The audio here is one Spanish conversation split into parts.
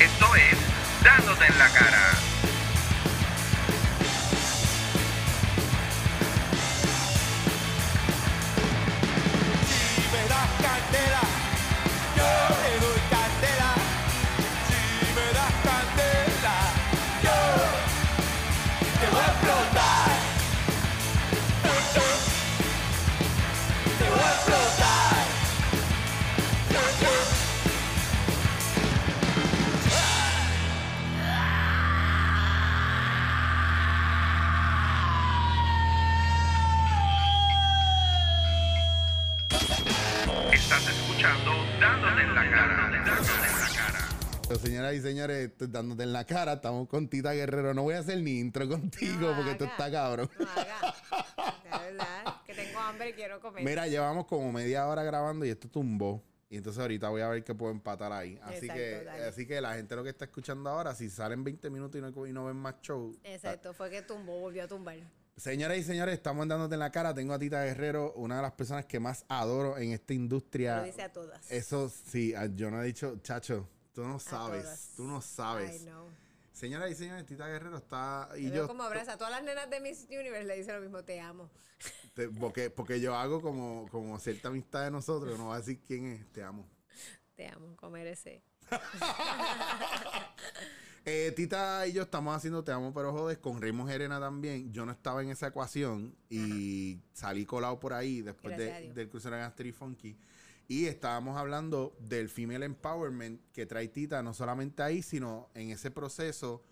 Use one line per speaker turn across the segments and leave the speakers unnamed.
Esto es Dándote en la cara.
Señoras y señores, estoy dándote en la cara. Estamos con Tita Guerrero. No voy a hacer ni intro contigo
No
porque esto
haga.
está cabrón.
No haga. La verdad, que tengo hambre y quiero comer.
Mira, llevamos como media hora grabando y esto tumbó. Y entonces ahorita voy a ver qué puedo empatar ahí. Así
Exacto,
que
dale.
así que la gente lo que está escuchando ahora, si salen 20 minutos y no, y no ven más show.
Exacto, fue que tumbó, volvió a tumbar.
Señoras y señores, estamos dándote en la cara. Tengo a Tita Guerrero, una de las personas que más adoro en esta industria.
Lo dice a todas.
Eso sí, yo no he dicho, chacho, tú no sabes, tú no sabes.
Ay, no.
Señoras y señores, Tita Guerrero está y yo
como abraza a todas las nenas de Miss Universe le dice lo mismo, te amo.
te- porque porque yo hago como como cierta amistad de nosotros, no voy a decir quién es, te amo.
Te amo, comer ese.
Eh, Tita y yo estamos haciendo Te Amo Pero Jodes con Raymond Gerena también. Yo no estaba en esa ecuación y salí colado por ahí después de, del crucero de Funky. Y estábamos hablando del female empowerment que trae Tita, no solamente ahí, sino en ese proceso,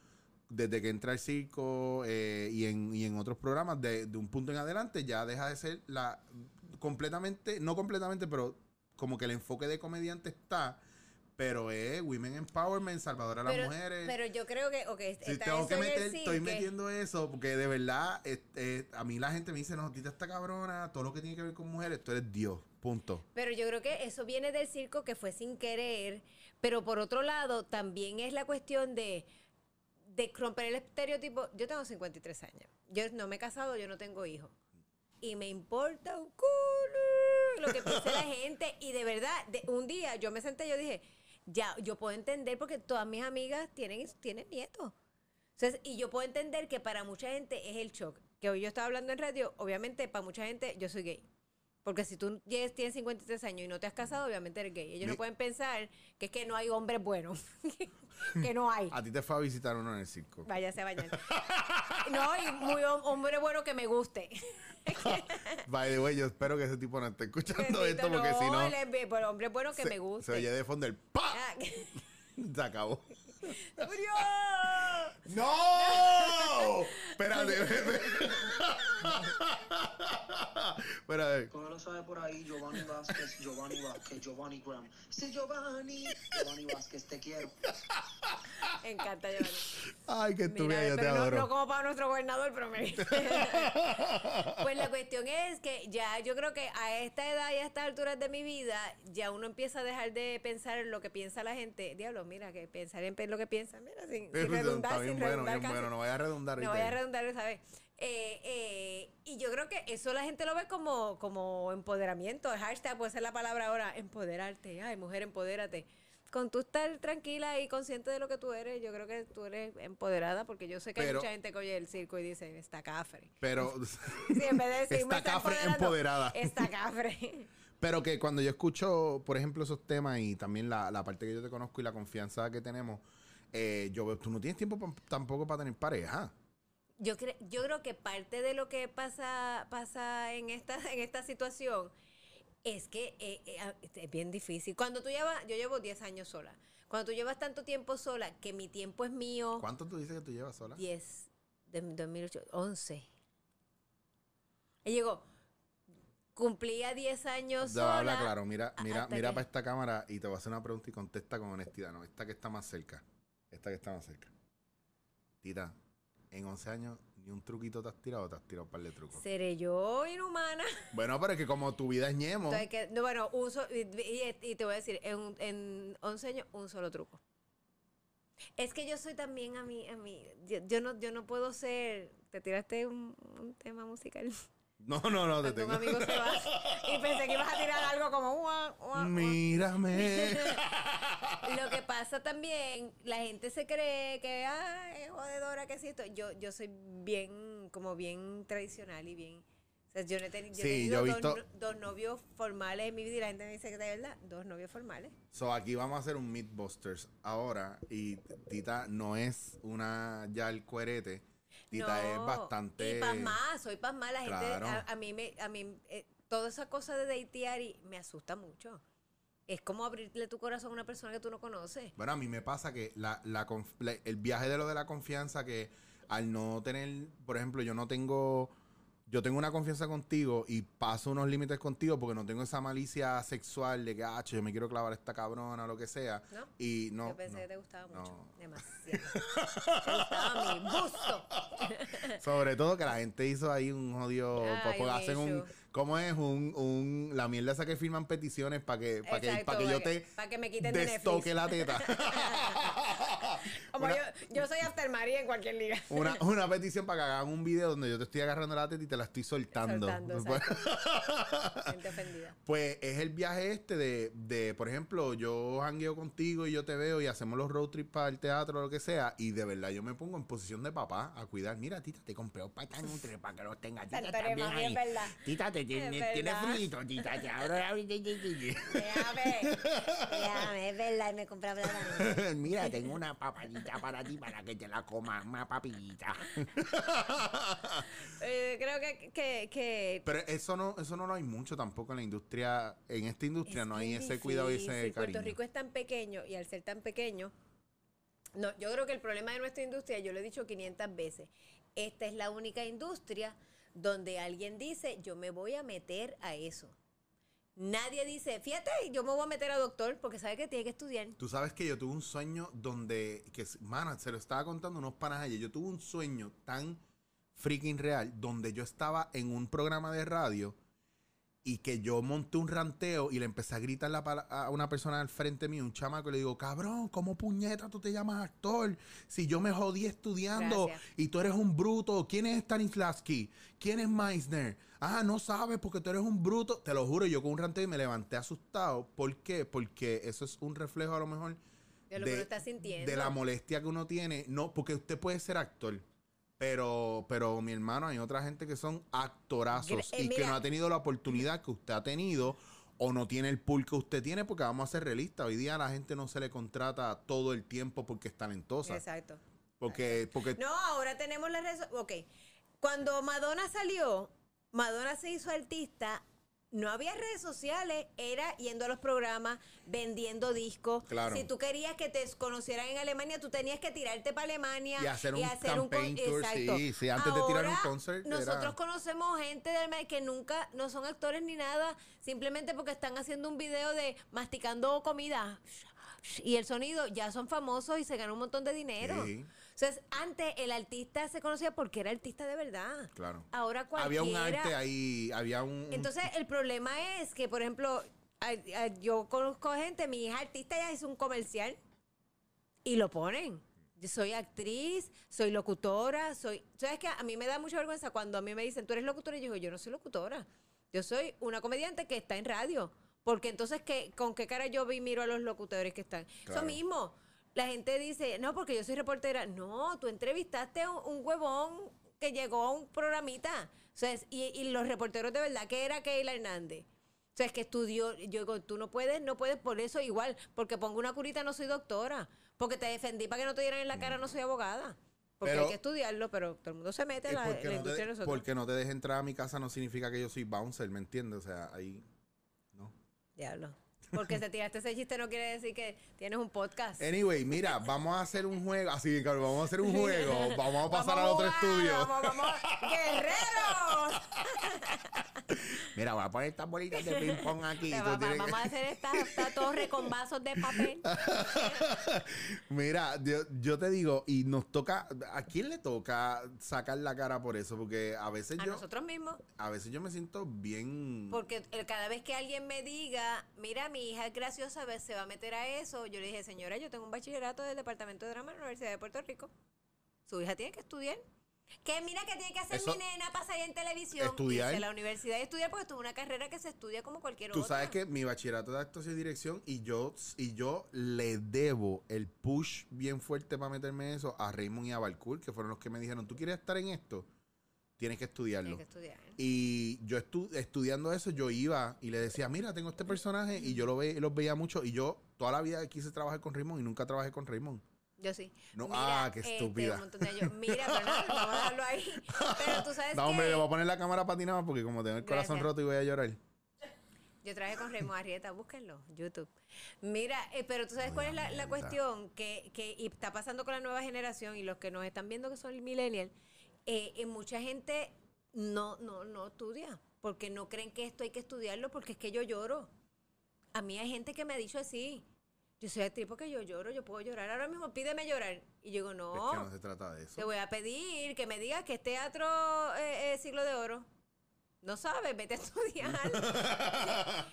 desde que entra al circo eh, y, en, y en otros programas, de, de un punto en adelante, ya deja de ser la completamente, no completamente, pero como que el enfoque de comediante está, pero es Women Empowerment, Salvador a las
Pero,
mujeres.
pero yo creo que, ok, está
tengo
eso
que meter, estoy metiendo eso porque de verdad este, a mí la gente me dice, no, Tita está cabrona, todo lo que tiene que ver con mujeres, tú eres Dios, punto.
Pero yo creo que eso viene del circo que fue sin querer, pero por otro lado también es la cuestión de, de romper el estereotipo. Yo tengo 53 años, yo no me he casado, yo no tengo hijos. Y me importa un culo lo que piense la gente. Y de verdad, de, un día yo me senté y yo dije, ya, yo puedo entender porque todas mis amigas tienen, tienen nietos. Entonces, y yo puedo entender que para mucha gente es el shock. Que hoy yo estaba hablando en radio, obviamente para mucha gente yo soy gay. Porque si tú tienes 53 años y no te has casado, obviamente eres gay. Ellos
Mi-
no pueden pensar que es que no hay hombres buenos. que no hay.
A ti te fue a visitar uno en el circo.
Váyase a bañar. No, y muy hom- hombre bueno que me guste.
By the way, yo espero que ese tipo no esté escuchando esto porque
no,
si no,
pero hombre bueno que
se,
me guste.
se oye de fondo el ¡pa! Se acabó.
¡Se murió!
¡No! Espérate. Espérate.
Como lo sabe por ahí, Giovanni Vázquez, Giovanni Vázquez, Giovanni Graham. Sí, Giovanni. Giovanni Vázquez, te quiero.
Me encanta, Giovanni.
Ay, que estúpida,
Mira,
yo te
pero no,
adoro.
no como para nuestro gobernador, pero me... pues la cuestión es que ya yo creo que a esta edad y a estas alturas de mi vida, ya uno empieza a dejar de pensar en lo que piensa la gente. Diablo, mira, que pensar en lo que piensa, mira, sin, sin redundar,
Está bien
sin
bueno,
redundar
bien
casi.
bueno. No vaya a redundar.
No voy a redundar, ¿sabes? Eh, eh, y yo creo que eso la gente lo ve como, como empoderamiento. El hashtag puede ser la palabra ahora, empoderarte. Ay, mujer, empodérate. Con tú estar tranquila y consciente de lo que tú eres, yo creo que tú eres empoderada, porque yo sé que hay mucha gente que oye el circo y dice, está cafre.
Pero,
Sí, en vez de decir,
Está
"Me está
cafre
empoderando",
empoderada.
Está cafre.
pero que cuando yo escucho, por ejemplo, esos temas y también la, la parte que yo te conozco y la confianza que tenemos, eh, yo veo, tú no tienes tiempo pa- tampoco para tener pareja.
Yo, cre- yo creo que parte de lo que pasa, pasa en, esta, en esta situación es que eh, eh, ah, es bien difícil. Cuando tú llevas, yo llevo 10 años sola. Cuando tú llevas tanto tiempo sola, que mi tiempo es mío,
¿Cuánto tú dices que tú llevas sola?
10, de 2008, 11. Y llegó, cumplía 10 años sola.
habla claro, mira, mira, mira
que-
para esta cámara y te voy a hacer una pregunta y contesta con honestidad. No, esta que está más cerca. Esta que está más cerca. Tita, en 11 años, ni un truquito te has tirado o te has tirado un par de trucos.
Seré yo inhumana.
Bueno, pero es que como tu vida es ñemo.
Entonces, que, no, bueno, un so- y, y- y te voy a decir, en, en 11 años, un solo truco. Es que yo soy también a mí, a mí, yo, yo no, yo no puedo ser, te tiraste un, un tema musical.
No, no, no, te
un
tengo.
amigo se va y pensé que ibas a tirar algo como "Ua, ua, ua".
Mírame.
Lo que pasa también, la gente se cree que, ah, es jodedora, que es esto. Yo, yo soy bien, como bien tradicional y bien. O sea, yo no he yo tenido
yo he
dos,
visto-
dos novios formales en mi vida y la gente me dice que de verdad, dos novios formales.
So, aquí vamos a hacer un Mythbusters ahora. Y Tita no es una ya el cuerete. Tita es
No,
bastante.
Y pasmá, soy pasmá. La gente,
Claro.
a, a mí, me, a mí eh, toda esa cosa de datear y me asusta mucho. Es como abrirle tu corazón a una persona que tú no conoces.
Bueno, a mí me pasa que la, la- el viaje de lo de la confianza, que al no tener, por ejemplo, yo no tengo, yo tengo una confianza contigo y paso unos límites contigo porque no tengo esa malicia sexual de que, ah, yo me quiero clavar a esta cabrona o lo que sea.
¿No?
Y no.
Yo pensé
no.
que te gustaba mucho.
no.
Demasiado. te gustaba mi busto.
Sobre todo que la gente hizo ahí un odio, porque hacen un. ¿cómo es? Un, un, la mierda esa que firman peticiones para que, para que, para que yo te
para que me quiten
destoque la teta.
Como
Una-
yo, yo soy After María en cualquier liga.
Una, una petición para que hagan un video donde yo te estoy agarrando la teta y te la estoy soltando.
Soltando,
Pues-
Gente ofendida.
Pues es el viaje este de, de, por ejemplo, yo jangueo contigo y yo te veo y hacemos los road trips para el teatro o lo que sea. Y de verdad yo me pongo en posición de papá a cuidar. Mira, tita, te compré un patanutre para que los tengas. Tita, también ahí.
es verdad.
Tita, te tiene, frito, tita. Te abro la...
Déjame. Déjame, es verdad, y me compré.
Mira, tengo una para ti para que te la comas, una papillita.
Eh, creo que, que, que
Pero eso no, eso no lo hay mucho tampoco en la industria. En esta industria
Es
no hay ese cuidado y ese cariño.
Puerto Rico es tan pequeño y al ser tan pequeño, no, yo creo que el problema de nuestra industria, yo lo he dicho 500 veces, esta es la única industria donde alguien dice, yo me voy a meter a eso. Nadie dice, fíjate, yo me voy a meter a doctor porque sabe que tiene que estudiar.
Tú sabes que yo tuve un sueño donde, que, mano, se lo estaba contando unos panas ayer. Yo tuve un sueño tan freaking real donde yo estaba en un programa de radio y que yo monté un ranteo y le empecé a gritar la a una persona al frente mío, un chamaco, y le digo, cabrón, ¿cómo puñeta tú te llamas actor? Si yo me jodí estudiando
Gracias.
y tú eres un bruto, ¿quién es Stanislavski? ¿Quién es Meisner? Ah, no sabes porque tú eres un bruto. Te lo juro, yo con un ranteo y me levanté asustado. ¿Por qué? Porque eso es un reflejo a lo mejor
De lo que uno está sintiendo.
de la molestia que uno tiene. No, porque usted puede ser actor. Pero, pero mi hermano, hay otra gente que son actorazos
eh,
y que no ha tenido la oportunidad que usted ha tenido o no tiene el pool que usted tiene, porque vamos a ser realistas. Hoy día a la gente no se le contrata todo el tiempo porque es talentosa.
Exacto.
Porque, porque
No, ahora tenemos la redes. Ok. Cuando Madonna salió, Madonna se hizo artista. No había redes sociales, era yendo a los programas, vendiendo discos.
Claro.
Si tú querías que te conocieran en Alemania, tú tenías que tirarte para Alemania
Y hacer un campaign tour,
exacto.
sí, sí, antes de tirar un concert era-
Nosotros conocemos gente de Alemania que nunca no son actores ni nada, simplemente porque están haciendo un video de masticando comida. Y el sonido ya son famosos y se ganan un montón de dinero.
Sí.
Entonces, antes el artista se conocía porque era artista de verdad.
Claro.
Ahora
había
cualquiera.
un arte ahí, había un...
Entonces, el problema es que, por ejemplo, yo conozco gente, mi hija artista ya hizo un comercial y lo ponen. Yo soy actriz, soy locutora, soy... ¿Sabes qué? A mí me da mucha vergüenza cuando a mí me dicen, tú eres locutora, y yo digo, yo no soy locutora. Yo soy una comediante que está en radio. Porque entonces, ¿qué, ¿con qué cara yo vi miro a los locutores que están?
Claro.
Eso mismo. La gente dice, no, porque yo soy reportera. No, tú entrevistaste a un, un huevón que llegó a un programita. O sea, es- y, y los reporteros de verdad, que era Keila Hernández. O sea, es que estudió, yo digo, tú no puedes, no puedes por eso igual, porque pongo una curita, no soy doctora, porque te defendí para que no te dieran en la cara, no soy abogada. Porque
Pero-
hay que estudiarlo, pero todo el mundo se mete en la,
porque,
en la
no
industria de
te,
nosotros.
porque no te deje entrar a mi casa no significa que yo soy bouncer, ¿me entiendes? O sea, ahí... No.
Diablo. Porque se tiraste ese chiste no quiere decir que tienes un podcast.
Anyway, mira, vamos a hacer un juego. Así, cabrón, vamos a hacer un juego. Vamos a pasar
Vamos
al otro
jugar,
estudio.
Vamos, vamos. ¡Guerreros!
Mira, voy a poner estas bolitas de aquí.
Va- va-
tienes que-
vamos a hacer esta, esta torre con vasos de papel.
Mira, yo, yo te digo, y nos toca. ¿A quién le toca sacar la cara por eso? Porque a veces
A
yo.
nosotros mismos.
A veces yo me siento bien.
Porque cada vez que alguien me diga, mira, mi hija es graciosa, se va a meter a eso, yo le dije, señora, yo tengo un bachillerato del Departamento de Drama en la Universidad de Puerto Rico. Su hija tiene que estudiar. Que mira que tiene que hacer
Eso-
mi nena para salir en televisión.
Estudiar.
A la universidad y estudiar porque estuvo una carrera que se estudia como cualquier
Tú
otra.
sabes que mi bachillerato de actuación y dirección y yo, y yo le debo el push bien fuerte para meterme en eso a Raymond y a Balcour, que fueron los que me dijeron, ¿tú quieres estar en esto? Tienes que estudiarlo.
Tienes que estudiar.
Y yo estu- estudiando eso, yo iba y le decía, mira, tengo este personaje y yo lo ve, los veía mucho y yo toda la vida quise trabajar con Raymond y nunca trabajé con Raymond.
Yo sí.
No, ah, qué
este,
estúpida.
Mira, pero nada, vamos a dejarlo ahí. Pero tú sabes
No, hombre,
que
le voy a poner la cámara para ti nada más porque como tengo el corazón roto y voy a llorar.
yo trabajé con Raymond Arrieta, búsquenlo, YouTube. Mira, eh, pero tú sabes cuál es la, la cuestión que, que y está pasando con la nueva generación y los que nos están viendo que son el millennial, eh, eh, mucha gente no, no, no estudia porque no creen que esto hay que estudiarlo porque es que yo lloro. A mí hay gente que me ha dicho así. Yo soy actriz porque yo lloro, yo puedo llorar. Ahora mismo pídeme llorar. Y yo digo, no.
Es que no se trata de
Te voy a pedir que me digas que es teatro eh, eh, siglo de oro. No sabes, vete a estudiar.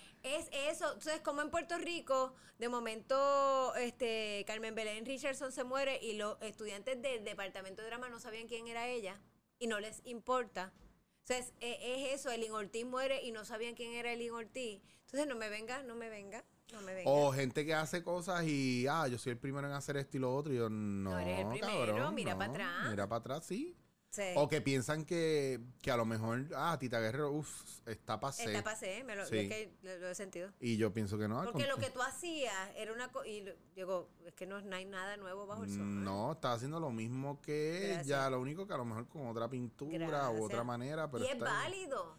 es eso. Entonces, como en Puerto Rico, de momento, este Carmen Belén Richardson se muere y los estudiantes del departamento de drama no sabían quién era ella y no les importa. Entonces, es eso, Elin Ortiz muere y no sabían quién era Elin Ortiz. Entonces, no me venga, no me venga, no me venga.
O gente que hace cosas y, ah, yo soy el primero en hacer esto y lo otro. Y yo, no,
eres el primero,
cabrón,
mira
no,
pa' atrás.
Mira para atrás, sí.
Sí.
O que piensan que, que a lo mejor, ah, Tita Guerrero, uff, está pasé.
Esta pasé, me lo,
Sí.
es que lo, he sentido.
Y yo pienso que no.
Porque lo que tú hacías era una cosa. Y digo, es que no, no hay nada nuevo bajo el sol.
No, está haciendo lo mismo que
Gracias.
ella, lo único que a lo mejor con otra pintura
Gracias.
u otra manera. Pero
y es
está-
válido.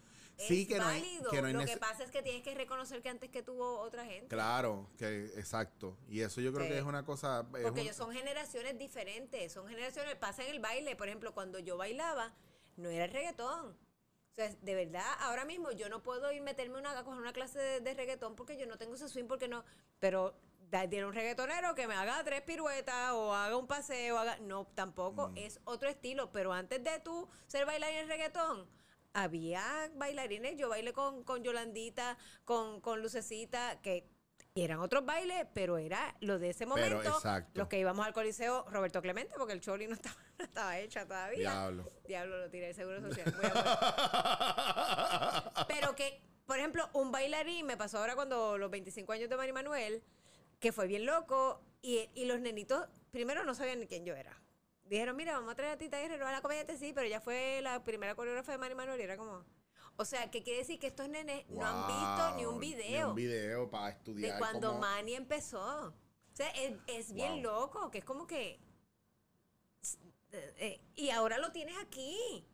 Sí,
es
que no hay-
válido.
que no hay
lo que pasa es que tienes que reconocer que antes que tuvo otra gente.
Claro, que exacto. Y eso yo creo
Sí.
que es una cosa. es
Porque
un-
ellos son generaciones diferentes. Son generaciones. Pasa en el baile. Por ejemplo, cuando yo bailaba, no era el reggaetón. O sea, de verdad, ahora mismo yo no puedo ir meterme una, a coger una clase de, de reggaetón porque yo no tengo ese swing, porque no. Pero tiene un reggaetonero que me haga tres piruetas o haga un paseo, haga. No, tampoco.
Mm.
Es otro estilo. Pero antes de tú ser bailarín en reggaetón, había bailarines. Yo bailé con, con Yolandita, con, con Lucecita, que eran otros bailes, pero era lo de ese
Pero,
momento.
exacto.
Los que íbamos al Coliseo, Roberto Clemente, porque el Choli no estaba, no estaba hecha todavía.
Diablo.
Diablo, lo tiré el seguro social. Voy a poner. Pero que, por ejemplo, un bailarín me pasó ahora cuando los 25 años de Mari Manuel, que fue bien loco, y, y los nenitos, primero no sabían ni quién yo era. Dijeron, mira, vamos a traer a Tita Guerrero a la comediante, sí, pero ella fue la primera coreógrafa de Mari Manuel y era como... O sea, que quiere decir que estos nenes no han visto ni un
Ni
video
un video para estudiar.
de cuando
cómo-
Manny empezó. O sea, es, es bien
Wow.
loco, que es como que... eh, eh, y ahora lo tienes aquí.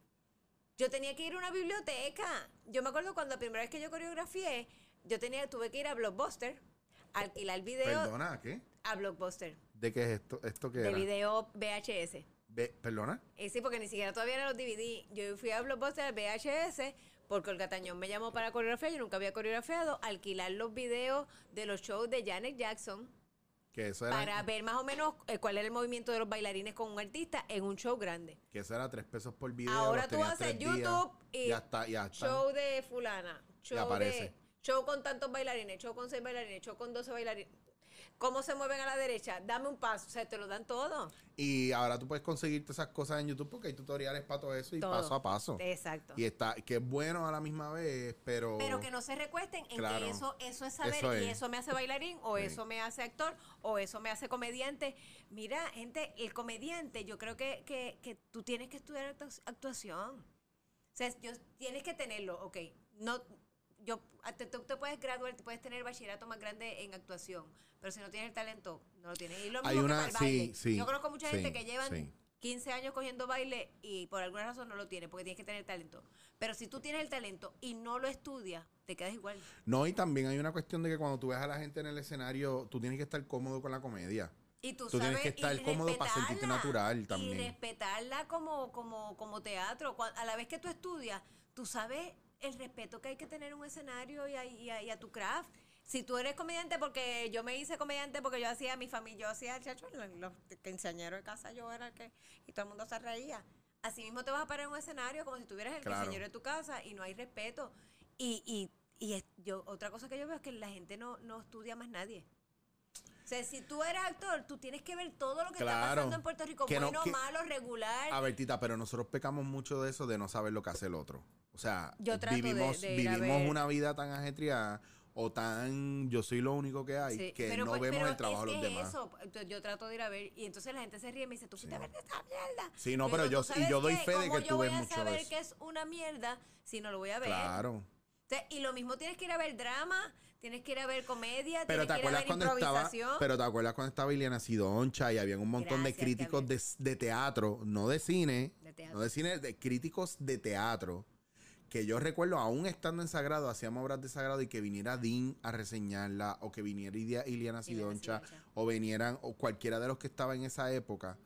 Yo tenía que ir a una biblioteca. Yo me acuerdo cuando la primera vez que yo coreografié, yo tenía, tuve que ir a Blockbuster, alquilar video
Perdona, ¿qué?
a Blockbuster,
¿De qué es esto? ¿Esto qué
de
era?
video VHS.
Ve- ¿Perdona?
Eh, sí, porque ni siquiera todavía eran los DVD. Yo fui a Blockbuster al VHS porque el Gatañón me llamó para coreografiar. Yo nunca había coreografiado. Alquilar los videos de los shows de Janet Jackson
Que eso era,
para ver más o menos eh, cuál era el movimiento de los bailarines con un artista en un show grande.
que eso era tres pesos por video.
Ahora
los
tú
tenías
haces
tres días,
YouTube y
ya está, ya está.
show de fulana, show
aparece.
de show con tantos bailarines, show con seis bailarines, show con 12 bailarines. ¿Cómo se mueven a la derecha? Dame un paso, o sea, te lo dan todo.
Y ahora tú puedes conseguirte esas cosas en YouTube porque hay tutoriales para todo eso y
Todo.
paso a paso.
Exacto.
Y está, que es bueno a la misma vez, pero.
Pero que no se recuesten en
Claro.
que eso, eso es saber
Eso
y
es.
eso me hace bailarín o
Sí.
eso me hace actor o eso me hace comediante. Mira, gente, el comediante, yo creo que, que, que tú tienes que estudiar actu- actuación. O sea, yo, tienes que tenerlo, ok. No, yo, te, tú te puedes graduar, te puedes tener bachillerato más grande en actuación, pero si no tienes el talento, no lo tienes. Y lo mismo
Hay
que
una-
para el baile.
sí, sí,
yo conozco mucha
sí,
gente que llevan
sí.
15 años cogiendo baile y por alguna razón no lo tiene, porque tienes que tener talento. Pero si tú tienes el talento y no lo estudias, te quedas igual.
No, y también hay una cuestión de que cuando tú ves a la gente en el escenario, tú tienes que estar cómodo con la comedia.
Y tú,
Tú tienes
sabes,
que estar
y
cómodo para sentirte natural
Y
también.
respetarla como, como, como teatro. A la vez que tú estudias, tú sabes el respeto que hay que tener en un escenario y a, y a- y a tu craft. Si tú eres comediante, porque yo me hice comediante porque yo hacía mi familia, yo hacía, chacho, los, quinceañeros de casa, yo era el que, y todo el mundo se reía. Así mismo te vas a parar en un escenario como si tuvieras el
Claro.
quinceañero de tu casa y no hay respeto. Y, y, y es- yo, otra cosa que yo veo es que la gente no, no estudia más nadie. O sea, si tú eres actor, tú tienes que ver todo lo que está pasando en Puerto Rico,
Que no-
bueno,
que-
malo, regular.
A ver, Tita, pero nosotros pecamos mucho de eso de no saber lo que hace el otro. O sea,
Yo de-
vivimos,
de a
vivimos una vida tan ajetreada o tan yo soy lo único que hay
Sí,
que
pero
no
pues-
vemos el trabajo de los demás.
Eso, yo trato de ir a ver y entonces la gente se ríe y me dice, tú fuiste a ver esta mierda.
Sí, no, pero
digo,
yo-
"¿Tú sabes
y yo doy fe de
¿Cómo
que
yo
tú
voy
ves
a
mucho
saber
eso?"
que es una mierda si no lo voy a ver.
Claro.
O sea, y lo mismo tienes que ir a ver drama, tienes que ir a ver comedia,
Pero
tienes
te
que ir a ver
cuando estaba,
improvisación.
pero te acuerdas cuando estaba Iliana Sidoncha y había un montón
Gracias,
de críticos de, de teatro, no de cine,
De teatro.
no de cine, de críticos de teatro, que yo recuerdo aún estando en Sagrado, hacíamos obras de Sagrado y que viniera Dean a reseñarla, o que viniera Ilia- Iliana Sidoncha, o vinieran, o cualquiera de los que estaba en esa época.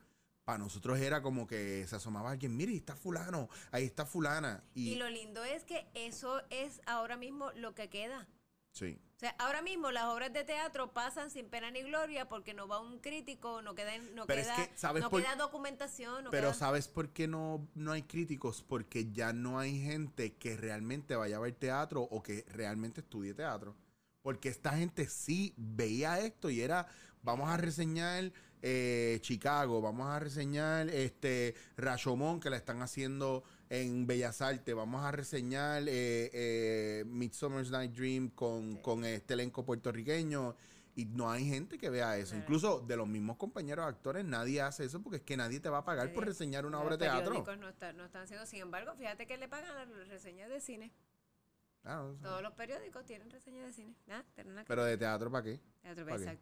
Para nosotros era como que se asomaba alguien, mire, ahí está fulano, ahí está fulana. Y,
Y lo lindo es que eso es ahora mismo lo que queda.
sí.
Sea, ahora mismo las obras de teatro pasan sin pena ni gloria porque no va un crítico, no queda, no
Pero es
queda,
que, ¿sabes
no
por-
queda documentación. No
Pero
queda-
¿sabes por qué no, no hay críticos? Porque ya no hay gente que realmente vaya a ver teatro o que realmente estudie teatro. Porque esta gente sí veía esto y era, vamos a reseñar eh, Chicago, vamos a reseñar este Rashomon que la están haciendo en Bellas Artes, vamos a reseñar eh, eh, Midsummer's Night Dream con, con este elenco puertorriqueño. Y no hay gente que vea eso.
Claro.
Incluso de los mismos compañeros actores, nadie hace eso porque es que nadie te va a pagar por
Nadie.
reseñar una
Los
obra de teatro.
No, está- no están haciendo. Sin embargo, fíjate que le pagan las reseñas de cine.
Ah, o sea,
Todos los periódicos tienen reseñas de cine. Ah,
pero de teatro, ¿para qué?
teatro,
¿para qué?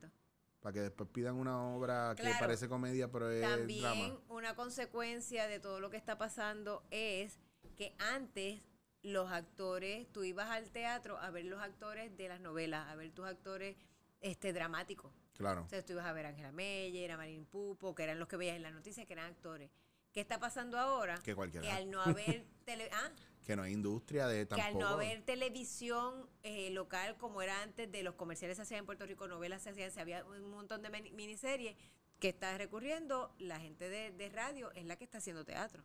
Para que después pidan una obra que parece comedia, pero es
También
drama.
una consecuencia de todo lo que está pasando es que antes los actores, tú ibas al teatro a ver los actores de las novelas, a ver tus actores este dramáticos.
Claro.
O sea, tú ibas a ver a Angela Meyer, a Marín Pupo, que eran los que veías en las noticias, que eran actores. ¿Qué está pasando ahora?
Que cualquiera.
al no haber tele, ah,
Que no hay industria de
que
tampoco.
al no haber televisión eh, local como era antes de los comerciales se hacían en Puerto Rico, novelas se hacían, se había un montón de mini- miniseries que está recurriendo, la gente de, de radio es la que está haciendo teatro,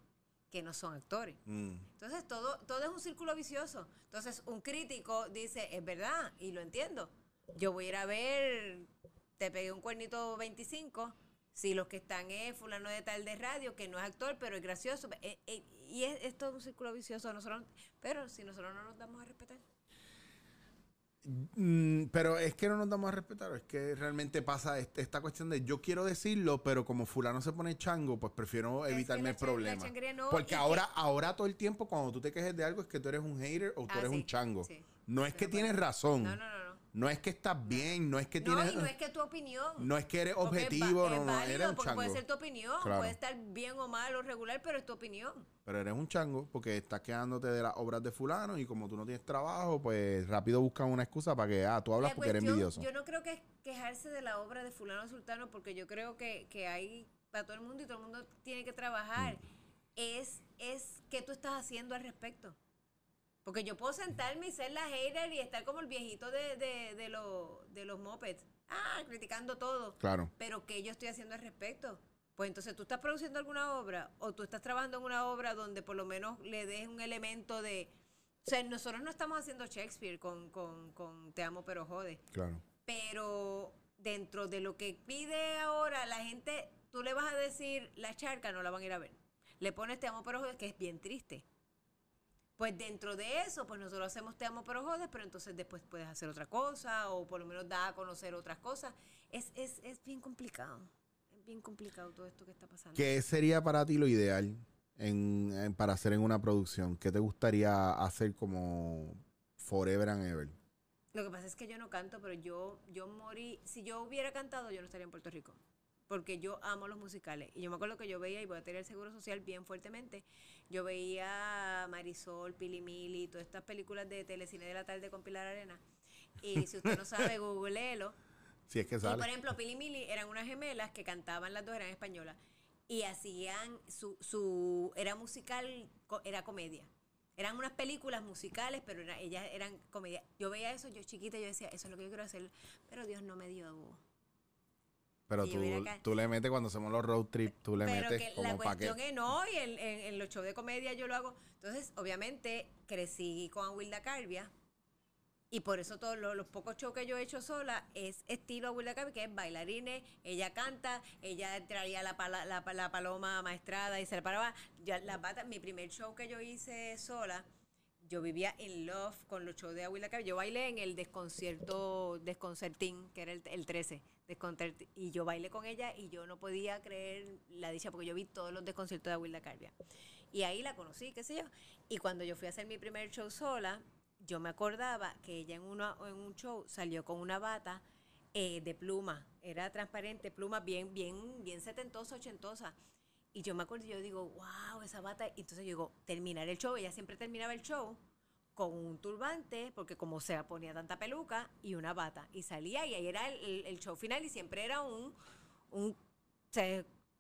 que no son actores.
Mm.
Entonces todo, todo es un círculo vicioso. Entonces un crítico dice, es verdad, y lo entiendo. Yo voy a ir a ver, te pegué un cuernito 25, si los que están es fulano de tal de radio, que no es actor, pero es gracioso. eh, eh, y es, es todo un círculo vicioso. Nosotros, pero si nosotros no nos damos a respetar.
Mm, pero es que no nos damos a respetar, es que realmente pasa este- esta cuestión de yo quiero decirlo, pero como fulano se pone chango, pues prefiero
Es
evitarme el problema.
no,
Porque
que-
ahora, ahora todo el tiempo cuando tú te quejes de algo es que tú eres un hater o tú
Ah,
eres
sí,
un chango.
sí.
No es que tienes razón.
No, no, no, no.
No es que estás bien, no es que
No,
tienes...
y no es que tu opinión.
no es que eres
es
objetivo, no,
es
no,
válido,
eres un chango.
Puede ser tu opinión,
Claro.
puede estar bien o mal o regular, pero es tu opinión.
Pero eres un chango porque estás quedándote de las obras de fulano y como tú no tienes trabajo, pues rápido buscan una excusa para que, ah, tú hablas
La
porque eres
cuestión,
envidioso.
Yo no creo que es quejarse de la obra de fulano sultano, porque yo creo que, que hay para todo el mundo y todo el mundo tiene que trabajar.
Mm.
Es, es qué tú estás haciendo al respecto. Porque yo puedo sentarme y ser la hater y estar como el viejito de, de, de, los- de los mopeds. Ah, criticando todo.
Claro.
Pero ¿qué yo estoy haciendo al respecto? Pues entonces tú estás produciendo alguna obra o tú estás trabajando en una obra donde por lo menos le des un elemento de... O sea, nosotros no estamos haciendo Shakespeare con, con, con Te amo pero jode.
Claro.
Pero dentro de lo que pide ahora la gente, tú le vas a decir, la charca no la van a ir a ver. Le pones Te amo pero jode, que es bien triste. Pues dentro de eso, pues nosotros hacemos Te amo pero jodes, pero entonces después puedes hacer otra cosa o por lo menos da a conocer otras cosas. Es, es, es bien complicado. Es bien complicado todo esto que está pasando.
¿Qué sería para ti lo ideal en, en- para hacer en una producción? ¿Qué te gustaría hacer como forever and ever?
Lo que pasa es que yo no canto, pero yo, yo morí. Si yo hubiera cantado, yo no estaría en Puerto Rico. Porque yo amo los musicales. Y yo me acuerdo que yo veía, y voy a tener el seguro social bien fuertemente. Yo veía Marisol, Pili Mili, todas estas películas de telecine de la tarde con Pilar Arena. Y si usted no sabe, googleelo.
Si es que
Y por
sale.
ejemplo, Pili Mili eran unas gemelas que cantaban las dos, eran españolas. Y hacían su, su era musical, era comedia. Eran unas películas musicales, pero era- ellas eran comedia. Yo veía eso, yo chiquita, yo decía, eso es lo que yo quiero hacer. Pero Dios no me dio.
Pero
yo
tú, tú le metes cuando hacemos los road trips, tú le
Pero
metes
que la
como que...
cuestión es no, y en, en- en los shows de comedia yo lo hago. Entonces, obviamente, crecí con Wilda Carvia Y por eso todos los, los pocos shows que yo he hecho sola es estilo Abuela Cabi, que es bailarines, ella canta, ella traía la, pala- la, la paloma maestrada y se la paraba. Ya, la bata, mi primer show que yo hice sola, yo vivía en love con los shows de Abuela Cabi. Yo bailé en el desconcierto, desconcertín, que era el, el 13, desconcert- y yo bailé con ella y yo no podía creer la dicha porque yo vi todos los desconciertos de Abuela Carbia. Y ahí la conocí, qué sé yo. Y cuando yo fui a hacer mi primer show sola, yo me acordaba que ella en, una, en un show salió con una bata eh, de pluma. Era transparente, pluma bien, bien, bien setentosa, ochentosa. Y yo me acuerdo, yo digo, wow, esa bata. Y entonces yo digo, terminar el show. Ella siempre terminaba el show con un turbante, porque como se ponía tanta peluca, y una bata. Y salía, y ahí era el, show final, y siempre era un, un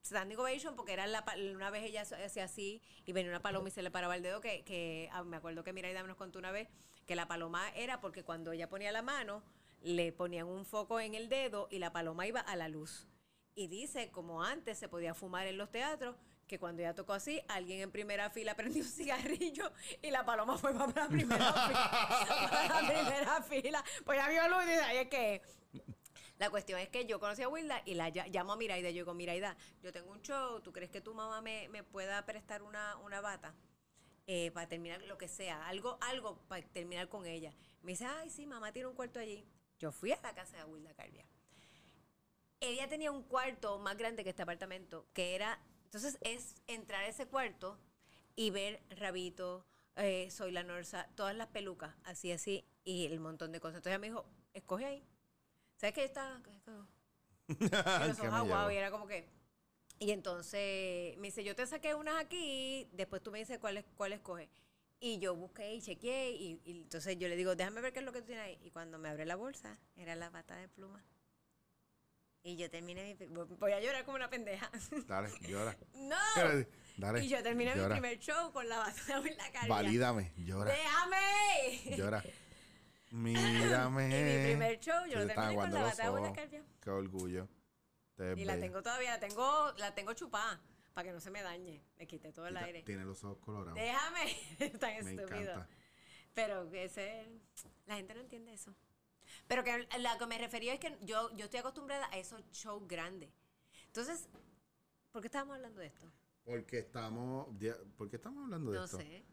standing ovation, porque era la, una vez ella hacía así, y venía una paloma y se le paraba el dedo, que, que ah, me acuerdo que Miraida nos contó una vez, que la paloma era porque cuando ella ponía la mano, le ponían un foco en el dedo, y la paloma iba a la luz. Y dice, como antes se podía fumar en los teatros, que cuando ella tocó así, alguien en primera fila prendió un cigarrillo y la paloma fue para la primera fila. Para la primera fila. Pues ya vio luz y dice, "Ay, es que la cuestión es que yo conocí a Wilda y la ll- llamo a Miraida. Yo digo, Miraida, yo tengo un show, ¿tú crees que tu mamá me, me pueda prestar una, una bata? Eh, para terminar lo que sea, algo, algo para terminar con ella. Me dice, ay, sí, mamá tiene un cuarto allí. Yo fui a la casa de Wilda Carbia ella tenía un cuarto más grande que este apartamento, que era, entonces es entrar a ese cuarto y ver Rabito, eh, Soy la Norsa, todas las pelucas, así, así, y el montón de cosas. Entonces ella me dijo, escoge ahí. ¿Sabes qué está? Y los ojos era como que... Y entonces me dice, yo te saqué unas aquí, después tú me dices cuál, es- cuál escoge. Y yo busqué y chequeé, y, y entonces yo le digo, déjame ver qué es lo que tú tienes ahí. Y cuando me abre la bolsa, era la bata de pluma. Y yo terminé mi... Voy a llorar como una pendeja.
Dale, llora.
¡No!
Dale.
y yo terminé
llora.
mi primer show con la bata de la cara.
Valídame, llora,
¡Déjame!
llora. Mírame.
Y mi primer show, yo lo terminé con la
aguando
bata de
los
la cardia.
Qué orgullo. Te
Y la tengo todavía, la tengo, la tengo chupada para que no se me dañe. Le quité todo el aire.
Tiene los ojos colorados.
Déjame, tan
Me
estúpido.
encanta.
Pero ese, la gente no entiende eso. Pero que la que me refería es que yo, yo estoy acostumbrada a esos shows grandes. Entonces, ¿por qué estábamos hablando de esto?
Porque estamos. ¿Por qué estamos hablando de
No
esto?
sé.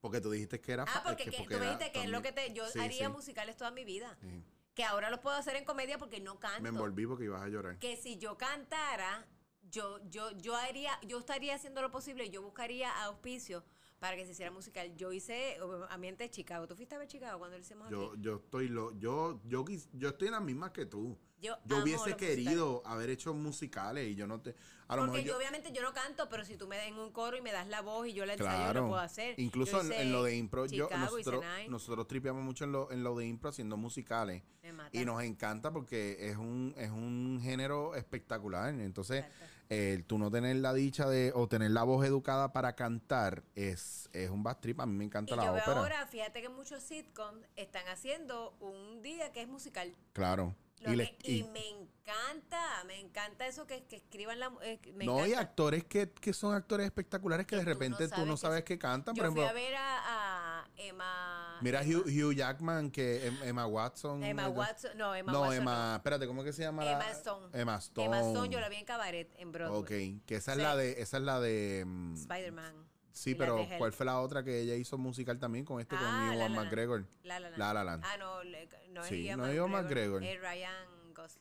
Porque tú dijiste que era
Ah, porque,
que-
que,
porque
tú me dijiste que es lo que te, yo
Sí,
haría
sí.
musicales toda mi vida.
Sí.
Que ahora los puedo hacer en comedia porque no canto.
Me envolví porque ibas a llorar.
que si yo cantara, yo, yo, yo haría, yo estaría haciendo lo posible yo buscaría auspicio para que se hiciera musical. Yo hice ambiente de Chicago. ¿Tú fuiste a ver Chicago cuando lo hicimos
Yo,
aquí?
yo estoy lo, yo, yo, quis- yo estoy en las mismas que tú.
Yo,
Yo hubiese querido haber hecho musicales y yo no te. A lo
Porque
mejor
yo,
yo,
obviamente yo no canto, pero si tú me das en un coro y me das la voz y yo la ensayo,
Claro.
lo puedo hacer.
Incluso en, lo de impro, yo,
Chicago,
nosotros, nosotros tripeamos mucho en lo, en lo de impro haciendo musicales.
Me.
Y nos encanta porque es un, es un género espectacular. Entonces,
Exacto.
El tú no tener la dicha de, o tener la voz educada para cantar, es, es un bad trip. A mí me encanta
Y
la
yo veo
ópera.
ahora, fíjate que muchos sitcoms están haciendo un día que es musical.
Claro.
Lo
Y les-
y,
y-
me encanta, me encanta eso que, que escriban la... eh, me
no, hay
encanta.
actores que, que son actores espectaculares que, de
tú no
repente tú no
sabes
sabes
que-
cantan.
Yo
Por
fui
ejemplo,
a ver a, a Emma...
mira
Emma,
Hugh, Hugh Jackman, que em- Emma Watson.
Emma Watson, no, Emma
no,
Watson.
Emma, espérate, ¿cómo que se llama? la-
Emma Stone.
Emma Stone.
Emma Stone, yo la vi en cabaret en Broadway.
Ok, que esa es
Sí.
la de, esa es la de. mm,
Spider-Man.
sí, pero. ¿cuál fue la otra que ella hizo musical también con este,
Ah,
con
La
Ewan
La.
McGregor?
La La Land.
La.
Ah, no, le- no es
Sí, no McGregor.
Es Ryan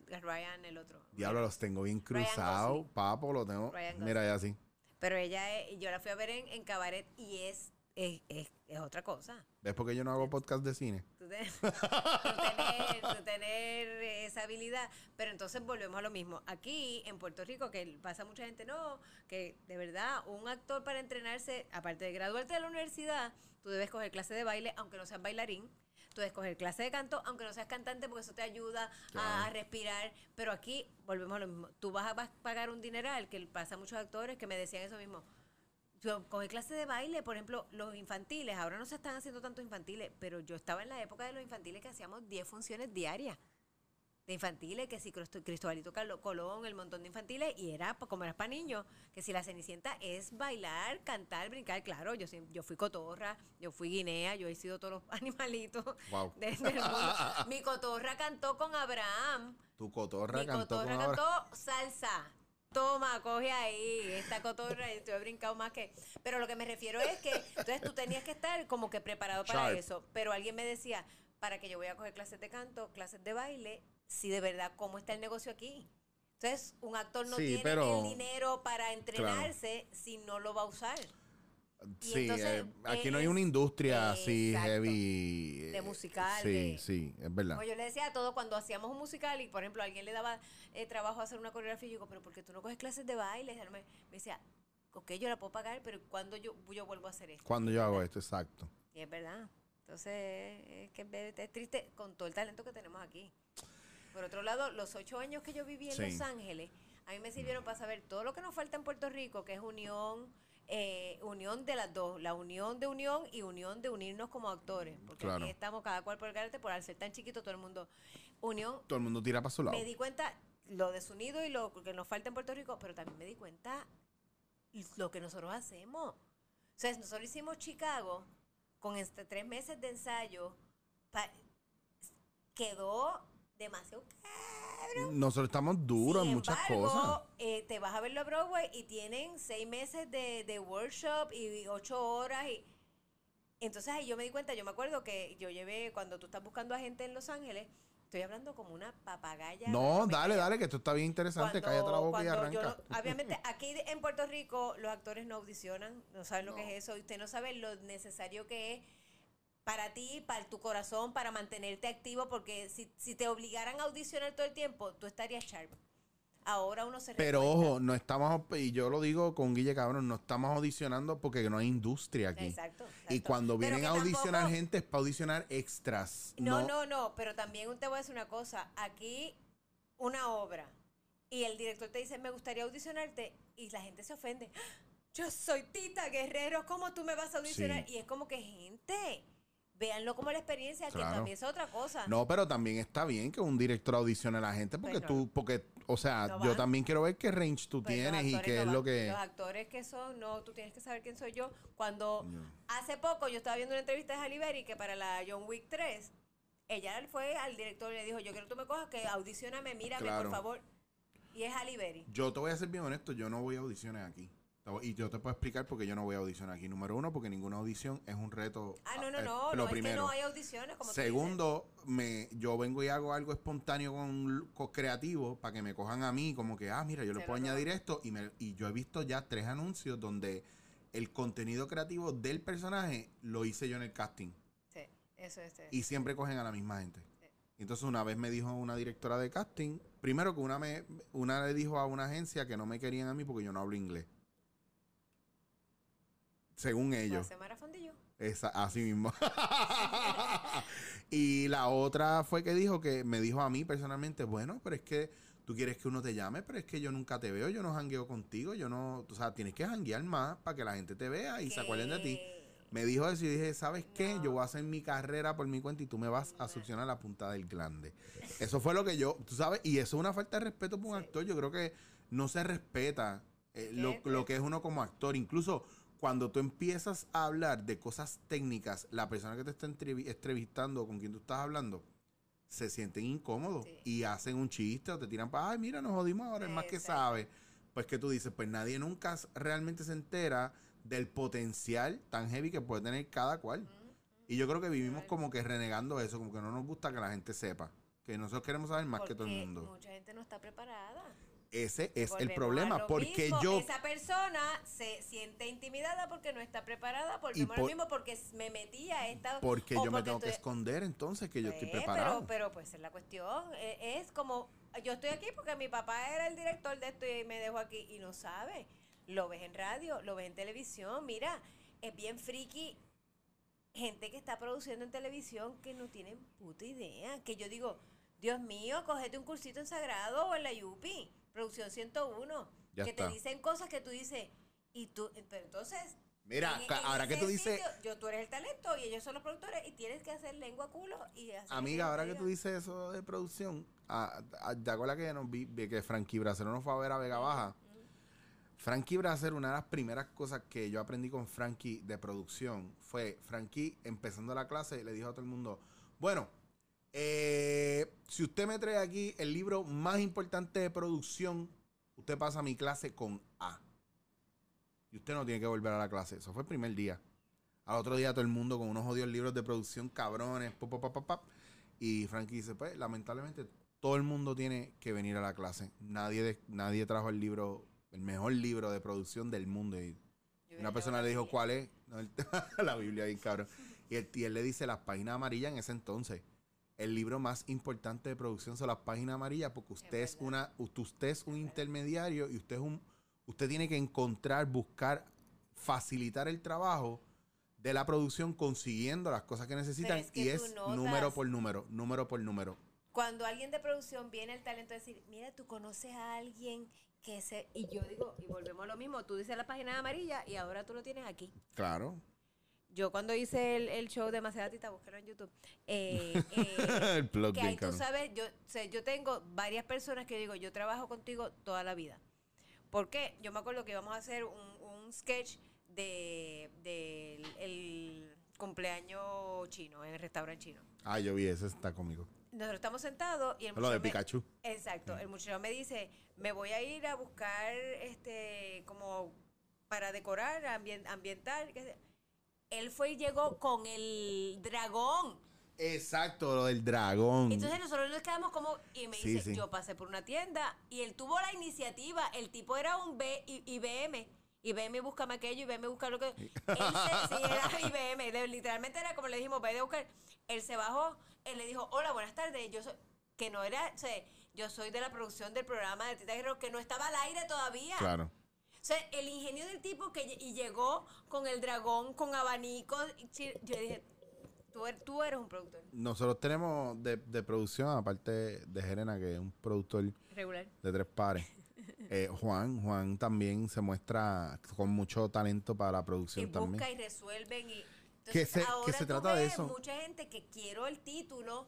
es Ryan el otro.
Diablo, los tengo bien cruzados, papo, lo tengo.
Ryan
Mira, ya así.
Pero ella, yo la fui a ver en, en cabaret y es, es, es, es otra cosa.
¿Ves por qué yo no hago podcast de cine?
Tú, te- tú tener, tú tener esa habilidad. Pero entonces volvemos a lo mismo. Aquí en Puerto Rico, que pasa mucha gente, no, que de verdad un actor para entrenarse, aparte de graduarte de la universidad, tú debes coger clase de baile, aunque no seas bailarín. Tú debes coger clase de canto, aunque no seas cantante, porque eso te ayuda a, respirar. Pero aquí volvemos a lo mismo. Tú vas a pagar un dineral, que pasa a muchos actores que me decían eso mismo. Yo cogí clase de baile, por ejemplo, los infantiles, ahora no se están haciendo tanto infantiles, pero yo estaba en la época de los infantiles que hacíamos 10 funciones diarias. de infantiles, que si Cristo- Cristobalito Colón, el montón de infantiles, y era como era para niños, que si la Cenicienta es bailar, cantar, brincar, claro, yo, yo fui cotorra, yo fui guinea, yo he sido todos los animalitos
Wow.
de- del mundo. Mi cotorra cantó con Abraham,
Tu cotorra
mi
cantó
cotorra
con Abraham.
cantó salsa. Toma, coge ahí, esta cotorra, y yo he brincado más que... Pero lo que me refiero es que, entonces tú tenías que estar como que preparado para
Sharp.
eso. Pero alguien me decía, para que yo voy a coger clases de canto, clases de baile, si de verdad, ¿cómo está el negocio aquí? Entonces, un actor no
Sí,
tiene
pero-
el dinero para entrenarse si no lo va a usar. Y
Sí,
entonces,
eh, aquí no hay una industria así
Exacto.
heavy.
De
eh,
musical,
Sí,
de-
sí, es verdad.
Como yo le decía a todos cuando hacíamos un musical y, por ejemplo, a alguien le daba eh, trabajo hacer una coreografía, yo digo, pero ¿por qué tú no coges clases de baile? Y él me, me decía, ok, yo la puedo pagar, pero ¿cuándo yo, yo vuelvo a hacer esto?
Cuando yo hago esto, exacto.
Y es verdad. Entonces, es que es es triste con todo el talento que tenemos aquí. Por otro lado, los ocho años que yo viví en
Sí.
Los Ángeles, a mí me sirvieron para saber todo lo que nos falta en Puerto Rico, que es unión, eh, unión de las dos, la unión de unión y unión de unirnos como actores. Porque
Claro.
aquí estamos cada cual por el garete, por al ser tan chiquito, todo el mundo. Unión,
Todo el mundo tira para su lado.
me di cuenta lo desunido y lo que nos falta en Puerto Rico, pero también me di cuenta lo que nosotros hacemos. O sea, nosotros hicimos Chicago con este tres meses de ensayo, pa- quedó demasiado cabrón.
Nosotros estamos duros
Sin
en muchas
embargo,
cosas.
eh, te vas a verlo a Broadway y tienen seis meses de, de workshop y ocho horas y entonces ahí yo me di cuenta, yo me acuerdo que yo llevé, cuando tú estás buscando a gente en Los Ángeles, estoy hablando como una papagaya.
No, dale, dale, que esto está bien interesante.
Cuando-
Cállate la boca y
yo
arranca.
no- obviamente, aquí en Puerto Rico los actores no audicionan, no saben lo que es eso, y usted no sabe lo necesario que es para ti, para tu corazón, para mantenerte activo, porque si, si te obligaran a audicionar todo el tiempo, tú estarías sharp. Ahora uno se
Pero ojo, no estamos, y yo lo digo con Guille Cabrón, no estamos audicionando porque no hay industria aquí.
Exacto,
Y cuando vienen a audicionar
tampoco-
gente es para audicionar extras.
No, no, no, pero también te voy a decir una cosa. Aquí, una obra, y el director te dice, me gustaría audicionarte, y la gente se ofende. ¡Ah! Yo soy Tita Guerrero, ¿cómo tú me vas a audicionar?
Sí.
Y es como que, gente, véanlo como la experiencia, que también es otra cosa.
No, pero también está bien que un director audicione a la gente porque
Pues no.
tú, porque, o sea,
No
yo también quiero ver qué range tú
Pues
tienes y qué
no
es
van.
lo que...
Los actores que son, no, tú tienes que saber quién soy yo. Cuando
No.
hace poco yo estaba viendo una entrevista de Halle Berry que para la John Wick 3, ella fue al director y le dijo, yo quiero que tú me cojas, que audicioname, mírame,
Claro.
por favor. Y es Halle Berry.
Yo te voy a ser bien honesto, yo no voy a audiciones aquí. Y yo te puedo explicar por qué yo no voy a audicionar aquí. Número uno, porque ninguna audición es un reto.
Ah, no, no,
eh,
no,
lo
no, es que
primero.
no hay audiciones, como.
Segundo, me, yo vengo y hago algo espontáneo con, con creativo para que me cojan a mí, como que, ah, mira, yo le puedo añadir esto. Y, me, y yo he visto ya tres anuncios donde el contenido creativo del personaje lo hice yo en el casting.
Sí, eso es.
Y siempre cogen a la misma gente. Entonces una vez me dijo una directora de casting, primero que una me, una le dijo a una agencia que no me querían a mí porque yo no hablo inglés. Según ellos.
Marafondillo.
Esa, así mismo. y la otra fue que dijo que me dijo a mí personalmente, bueno, pero es que tú quieres que uno te llame, pero es que yo nunca te veo, yo no jangueo contigo, yo no, o sea, tienes que janguear más para que la gente te vea y se acuerden de ti. Me dijo eso y dije, ¿sabes qué?
No.
Yo voy a hacer mi carrera por mi cuenta y tú me vas a succionar la punta del glande. Eso fue lo que yo, tú sabes, y eso es una falta de respeto por un
Sí.
actor. Yo creo que no se respeta eh, lo,
¿Qué?
lo que es uno como actor. Incluso cuando tú empiezas a hablar de cosas técnicas, la persona que te está entrevi- entrevistando o con quien tú estás hablando, se sienten incómodos
Sí.
y hacen un chiste o te tiran para, ay, mira, nos jodimos ahora, es más que sabe. Pues que tú dices, pues nadie nunca realmente se entera del potencial tan heavy que puede tener cada cual. Y yo creo que vivimos como que renegando eso, como que no nos gusta que la gente sepa. Que nosotros queremos saber más que todo el mundo.
Mucha gente no está preparada.
Ese es el
Volvemos
problema. Porque
mismo.
yo.
Esa persona se siente intimidada porque no está preparada. Volvemos
Y
a lo
por-
mismo porque me metí a esta.
Porque yo me tengo que esconder entonces que yo estoy
Pues,
preparado.
Pero, pero pues es la cuestión. Eh, Es como, yo estoy aquí porque mi papá era el director de esto y me dejó aquí y no sabe. Lo ves en radio, lo ves en televisión. Mira, es bien friki. Gente que está produciendo en televisión que no tienen puta idea. Que yo digo, Dios mío, cógete un cursito en Sagrado o en la Yupi, producción 101.
Ya
que
está.
te dicen cosas que tú dices, y tú, pero entonces
Mira,
en-
ca-
en
ahora que tú dices.
sitio, yo, tú eres el talento y ellos son los productores y tienes que hacer lengua culo y hacer
Amiga,
que
ahora que tú dices eso de producción, a- a- ¿te acuerdas que, nos vi, vi que Frankie Bracero nos fue a ver a Vega Baja? Frankie Bracero, una de las primeras cosas que yo aprendí con Frankie de producción fue, Frankie, empezando la clase, le dijo a todo el mundo, bueno, eh, si usted me trae aquí el libro más importante de producción, usted pasa mi clase con A. Y usted no tiene que volver a la clase. Eso fue el primer día. Al otro día todo el mundo con unos odios libros de producción cabrones, pop, pop, pop, pop. Y Frankie dice, pues, lamentablemente todo el mundo tiene que venir a la clase. Nadie, de- nadie trajo el libro, el mejor libro de producción del mundo. Y una persona le dijo, ¿cuál es? No, él- la Biblia, bien cabrón. Y él, y él le dice las páginas amarillas en ese entonces. El libro más importante de producción son las páginas amarillas porque usted es, una, usted, usted es un intermediario y usted es un, usted tiene que encontrar, buscar, facilitar el trabajo de la producción consiguiendo las cosas que necesitan
es que
y es
notas-
número por número, número por número.
Cuando alguien de producción viene el talento a decir, mira, tú conoces a alguien que se... Y yo digo, y volvemos a lo mismo, tú dices la página amarilla y ahora tú lo tienes aquí.
Claro.
Yo cuando hice el, el show de Macedatita, búsquelo en YouTube, eh, eh,
el plug
que ahí tú sabes, yo, o sea, yo tengo varias personas que digo, yo trabajo contigo toda la vida. ¿Por qué? Yo me acuerdo que íbamos a hacer un, un sketch de, del el cumpleaños chino, en el restaurante chino.
Ah, yo vi ese, está conmigo.
Nosotros estamos sentados y el
Lo de
me-
Pikachu.
Exacto. El muchacho me dice, me voy a ir a buscar este como para decorar, ambien- ambientar. qué sé. Él fue y llegó con el dragón.
Exacto, lo del dragón.
Entonces nosotros nos quedamos como, y me
Sí,
dice,
sí.
yo pasé por una tienda y él tuvo la iniciativa, el tipo era un B, I- IBM. IBM búscame aquello, IBM busca lo que... Él se, sí, era IBM, de- literalmente era como le dijimos, ve a buscar. Él se bajó, él le dijo, hola, buenas tardes, yo soy... Que no era, o sea, yo soy de la producción del programa de Tita Guerrero, que no estaba al aire todavía.
Claro.
O sea, el ingenio del tipo que y llegó con el dragón, con abanicos. y chi- Yo dije, tú eres, tú eres un productor
Nosotros tenemos de, de producción, aparte de Jerena, que es un productor
regular.
de tres pares. eh, Juan, Juan también se muestra con mucho talento para la
y
producción
busca
también.
y resuelven y
Que
entonces
se- que
ahora
se
tú
trata de
ves
eso.
mucha gente que quiero el título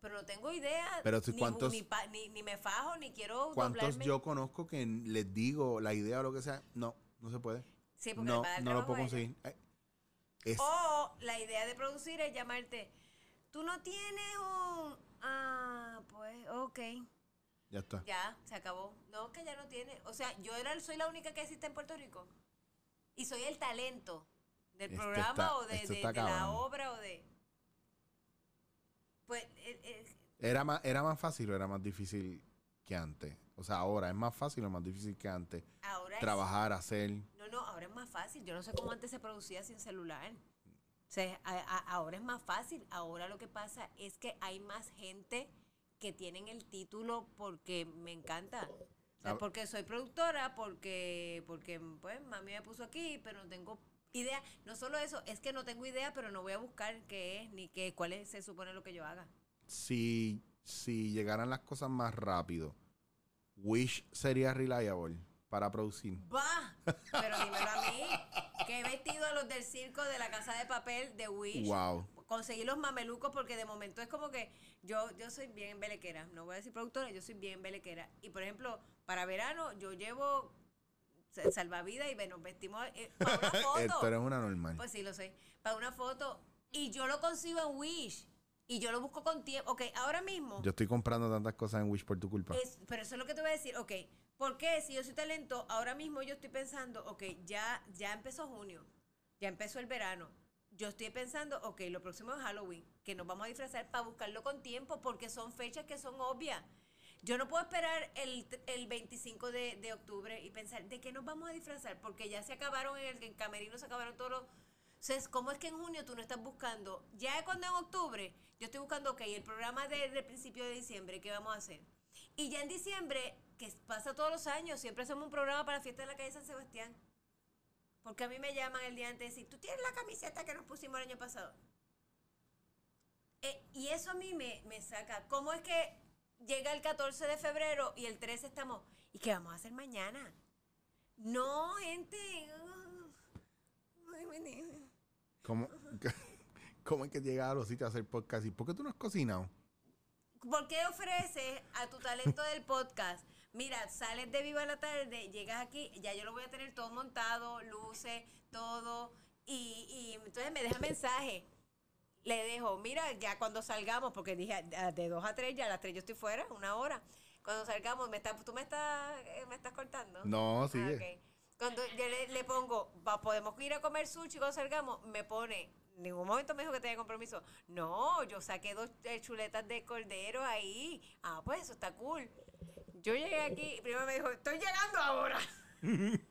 pero no tengo idea
Pero si
ni,
cuántos-
ni, pa- ni, ni me fajo ni quiero
¿Cuántos
doblarme
yo conozco que les digo la idea o lo que sea? No, no se puede.
sí porque
No, no lo puedo conseguir. Es,
o la idea de producir es llamarte tú no tienes un ah pues ok
ya está.
ya se acabó no que ya no tiene o sea yo era soy la única que existe en Puerto Rico y soy el talento del
Esto
programa
está-
o de, de- la obra o de pues eh, eh,
¿Era más, ¿Era más fácil o era más difícil que antes? O sea, ahora es más fácil o más difícil que antes.
ahora es-
Trabajar, hacer.
No, no, ahora es más fácil. Yo no sé cómo antes se producía sin celular. O sea, a- a- ahora es más fácil. Ahora lo que pasa es que hay más gente que tienen el título porque me encanta. O sea,
Ah.
porque soy productora, porque, porque pues mami me puso aquí, pero no tengo idea. No solo eso, es que no tengo idea, pero no voy a buscar qué es ni qué, cuál es, se supone lo que yo haga.
Si, si llegaran las cosas más rápido, Wish sería reliable para producir.
¡Bah! Pero dímelo a mí, que he vestido a los del circo de la casa de papel de Wish.
Wow.
conseguir los mamelucos porque de momento es como que yo yo soy bien belequera, no voy a decir productora, yo soy bien belequera. Y por ejemplo, para verano yo llevo salvavidas y ve- nos vestimos eh, para una foto.
Esto eres una normal.
Pues sí, lo sé. Para una foto. Y yo lo consigo en Wish. Y yo lo busco con tiempo. Ok, ahora mismo.
Yo estoy comprando tantas cosas en Wish por tu culpa.
Es- pero eso es lo que te voy a decir. Ok, ¿por qué? Si yo soy talento, ahora mismo yo estoy pensando, ok, ya, ya empezó junio, ya empezó el verano. Yo estoy pensando, ok, lo próximo es Halloween, que nos vamos a disfrazar para buscarlo con tiempo, porque son fechas que son obvias. Yo no puedo esperar el, el 25 de, de octubre y pensar, ¿de qué nos vamos a disfrazar? Porque ya se acabaron en el Camerino, se acabaron todos los... Entonces, ¿cómo es que en junio tú no estás buscando? Ya cuando en octubre, yo estoy buscando, ok, el programa de- del principio de diciembre, ¿qué vamos a hacer? Y ya en diciembre, que pasa todos los años, siempre hacemos un programa para la fiesta de la calle San Sebastián. Porque a mí me llaman el día antes y decir, ¿tú tienes la camiseta que nos pusimos el año pasado? Eh, y eso a mí me, me saca. ¿Cómo es que llega el 14 de febrero y el 13 estamos? ¿Y qué vamos a hacer mañana? No, gente. Niño.
¿Cómo, ¿Cómo es que llegas a los sitios a hacer podcast? ¿Y por qué tú no has cocinado?
¿Por qué ofreces a tu talento del podcast? Mira, sales de Viva la Tarde, llegas aquí, ya yo lo voy a tener todo montado, luces, todo, y, y entonces me deja mensaje. Le dejo, mira, ya cuando salgamos, porque dije ah, de 2 a 3, ya a las 3 yo estoy fuera, una hora. Cuando salgamos, me está, ¿tú me estás, eh, me estás cortando?
No,
Ah,
sigue.
ok. Cuando yo le, le pongo, "Va, podemos ir a comer sushi cuando salgamos, me pone, en ningún momento me dijo que tenía compromiso. No, yo saqué dos eh, chuletas de cordero ahí. Ah, pues eso está cool. Yo llegué aquí, primero me dijo, estoy llegando ahora.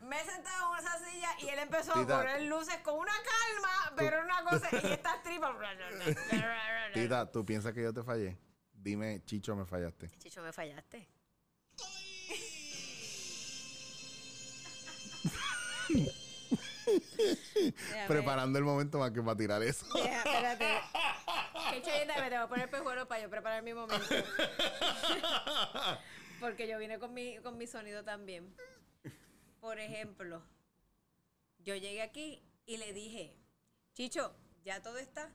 me he sentado en esa silla y él empezó
Tita.
a poner luces con una calma, pero una cosa, y estas tripas.
Tita, ¿tú piensas que yo te fallé? Dime, Chicho, me fallaste.
Chicho, me fallaste. Déjame-
Preparando el momento más que para tirar eso.
Deja, espérate. Qué chayeta, me tengo que poner pejuelo para yo preparar mi momento. Porque yo vine con mi, con mi sonido también. Por ejemplo, yo llegué aquí y le dije, Chicho, ¿ya todo está?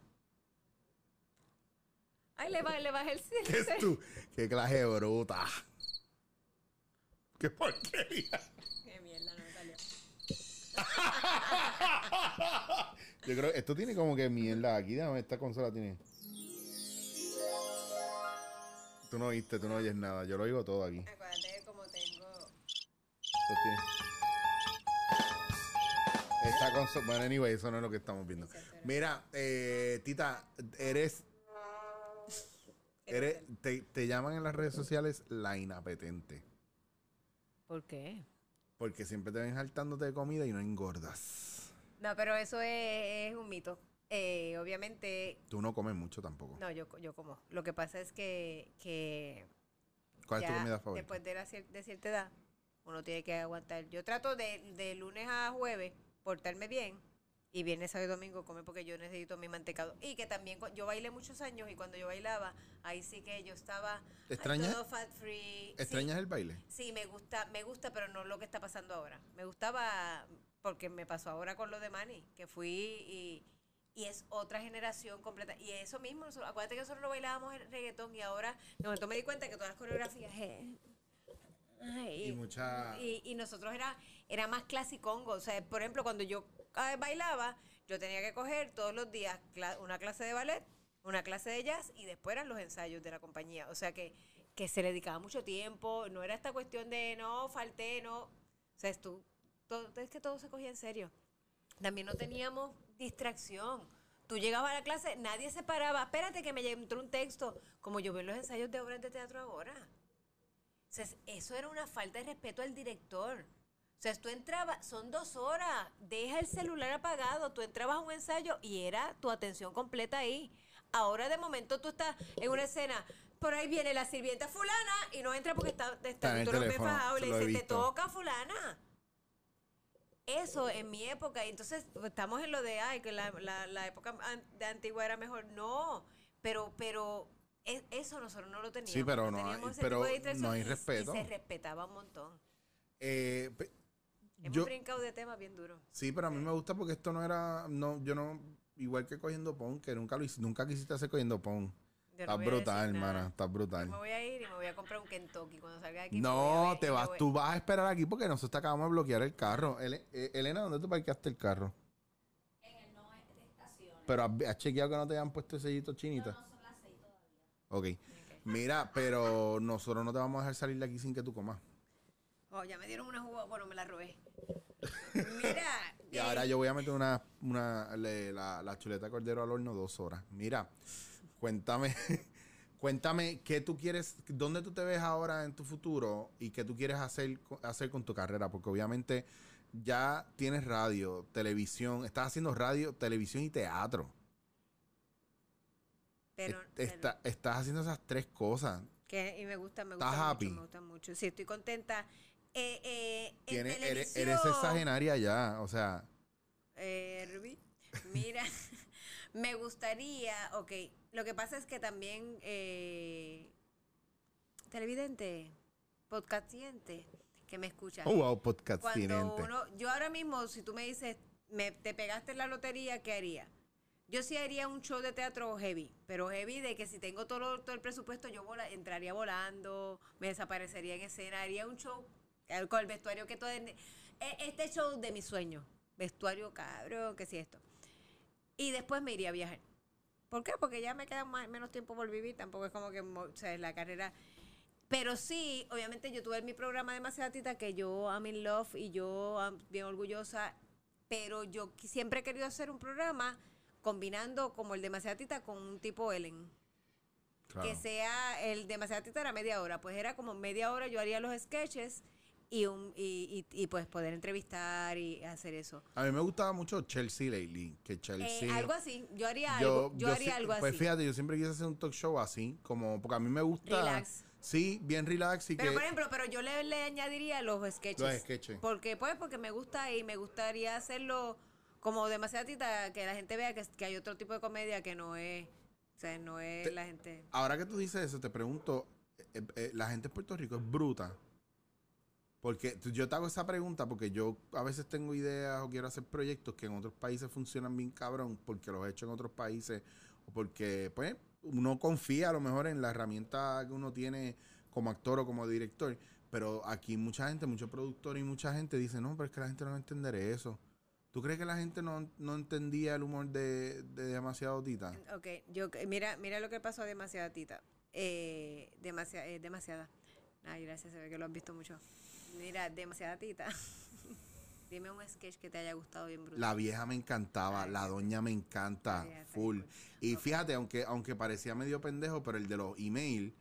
Ay, le, ba- le bajé el
¿Qué
cielo.
es tú? ¿Qué clase de bruta? ¿Qué porquería?
Qué mierda, no salió.
Yo creo que esto tiene como que mierda aquí. Déjame, esta consola tiene. Tú no oíste, tú no oyes nada. Yo lo oigo todo aquí.
Acuérdate de cómo tengo...
Esto tiene- Esta consola. Bueno, anyway, eso no es lo que estamos viendo. Mira, eh, Tita, eres. eres te, te llaman en las redes sociales la inapetente.
¿Por qué?
Porque siempre te ven saltándote de comida y no engordas.
No, pero eso es, es un mito. Eh, obviamente,
Tú no comes mucho tampoco.
no, yo, yo como. Lo que pasa es que, que
¿Cuál es tu comida favorita?
después de, la cier- de cierta edad, uno tiene que aguantar. Yo trato de, de lunes a jueves portarme bien y viernes, sábado y domingo comer porque yo necesito mi mantecado. Y que también yo bailé muchos años y cuando yo bailaba, ahí sí que yo estaba
¿Extrañas-
todo fat free. Sí.
¿Extrañas el baile?
Sí, me gusta, me gusta, pero no lo que está pasando ahora. Me gustaba porque me pasó ahora con lo de Manny, que fui y, y es otra generación completa. Y eso mismo, nosotros- acuérdate que nosotros no bailábamos el reggaetón y ahora de momento me di cuenta que todas las coreografías eh, ay,
Y mucha-
y, y nosotros era, era más clasicongo. O sea, por ejemplo, cuando yo bailaba, yo tenía que coger todos los días una clase de ballet, una clase de jazz y después eran los ensayos de la compañía. O sea que, que se le dedicaba mucho tiempo, no era esta cuestión de no, falté, no. O sea, es, tú, todo, es que todo se cogía en serio. También no teníamos distracción. Tú llegabas a la clase, nadie se paraba. Espérate que me entró un texto, como yo veo en los ensayos de obras de teatro ahora. O sea, es- eso era una falta de respeto al director. O sea, tú entrabas, son dos horas, deja el celular apagado, tú entrabas a un ensayo y era tu atención completa ahí. Ahora de momento tú estás en una escena, por ahí viene la sirvienta fulana y no entra porque está, está, tú ves
teléfono,
fajado y le dice, te toca fulana. Eso en mi época, y entonces pues, estamos en lo de, ay, que la, la- la época de antigua era mejor. No, pero, pero es- eso nosotros no lo teníamos.
Sí, pero no
teníamos
hay- pero no respeto.
Y se respetaba un montón.
Eh, pe-
Hemos
yo,
brincado de temas bien duros.
sí, pero a mí me gusta porque esto no era, no, yo no, igual que cogiendo pon, que nunca lo hice, nunca quisiste hacer cogiendo pon.
No
Estás brutal, hermana, estás
Yo
brutal.
me voy a ir y me voy a comprar un Kentucky cuando salga de aquí.
No,
ver
te vas, tú vas a esperar aquí porque nosotros te acabamos de bloquear el carro. Ele- eh, Elena, ¿dónde tú parqueaste el carro?
En el no de estaciones.
Pero has, has chequeado que no te hayan puesto el sellito chinita.
No son las seis todavía.
Ok. Mira, pero nosotros no te vamos a dejar salir de aquí sin que tú comas.
Oh, ya me dieron una jugo, bueno, me la robé. Mira.
Y
eh,
ahora yo voy a meter una, una le- la, la chuleta de cordero al horno dos horas. Mira, cuéntame, cuéntame qué tú quieres, dónde tú te ves ahora en tu futuro y qué tú quieres hacer, co- hacer con tu carrera, porque obviamente ya tienes radio, televisión, estás haciendo radio, televisión y teatro.
Pero,
Est-
pero-
está- estás haciendo esas tres cosas.
que, y me gusta, me
¿Estás
gusta
happy?
mucho, me gusta mucho. Sí, estoy contenta. Eh, eh,
Tienes, eres, eres sexagenaria ya, o sea,
Eh, Ruby, mira, me gustaría, ok, lo que pasa es que también, eh, televidente, podcastiente, que me escucha.
oh, wow, podcast
Cuando uno, yo ahora mismo, si tú me dices, me, te pegaste en la lotería, ¿qué haría? Yo sí haría un show de teatro heavy, pero heavy de que si tengo todo, el presupuesto, yo vola- entraría volando, me desaparecería en escena, haría un show eh, con el vestuario que todo... eh, Este show de mi sueño, vestuario cabrón, que si esto. Y después me iría a viajar. ¿Por qué? Porque ya me queda menos tiempo por vivir, tampoco es como que o sea, la carrera... Pero sí, obviamente yo tuve mi programa demasiado tita que yo am in love y yo am bien orgullosa, pero yo siempre he querido hacer un programa combinando como el demasiado tita con un tipo Ellen.
Claro.
Que sea el demasiado tita era media hora, pues era como media hora yo haría los sketches y un y, y- y, pues poder entrevistar y hacer eso.
A mí me gustaba mucho Chelsea Lately, que
Eh,
Chelsea...
algo así, yo haría algo, yo, haría
sí-
algo así.
Pues fíjate, yo siempre quise hacer un talk show así, como porque a mí me gusta.
Relax.
Sí, bien relax y
Pero
que.
por ejemplo, pero yo le, le añadiría los sketches.
Los sketches.
Porque pues porque me gusta y me gustaría hacerlo como demasiado tita que la gente vea que, que hay otro tipo de comedia que no es, o sea, no es
Te-
la gente.
Ahora que tú dices eso, te pregunto, eh, eh, la gente en Puerto Rico es bruta. Porque yo te hago esa pregunta porque yo a veces tengo ideas o quiero hacer proyectos que en otros países funcionan bien cabrón porque los he hecho en otros países o porque pues uno confía a lo mejor en la herramienta que uno tiene como actor o como director. Pero aquí mucha gente, muchos productores y mucha gente dice, no, pero es que la gente no va a entender eso. ¿Tú crees que la gente no, no entendía el humor de, de demasiado tita?
Ok, yo mira, mira lo que pasó a demasiada tita. Eh, demasiada, eh, demasiada. Ay, gracias, se ve que lo has visto mucho. Mira, demasiada tita. Dime un sketch que te haya gustado bien brutal.
La vieja me encantaba,
Ay,
la doña me encanta, full. Y fíjate, aunque, aunque parecía medio pendejo, pero el de los email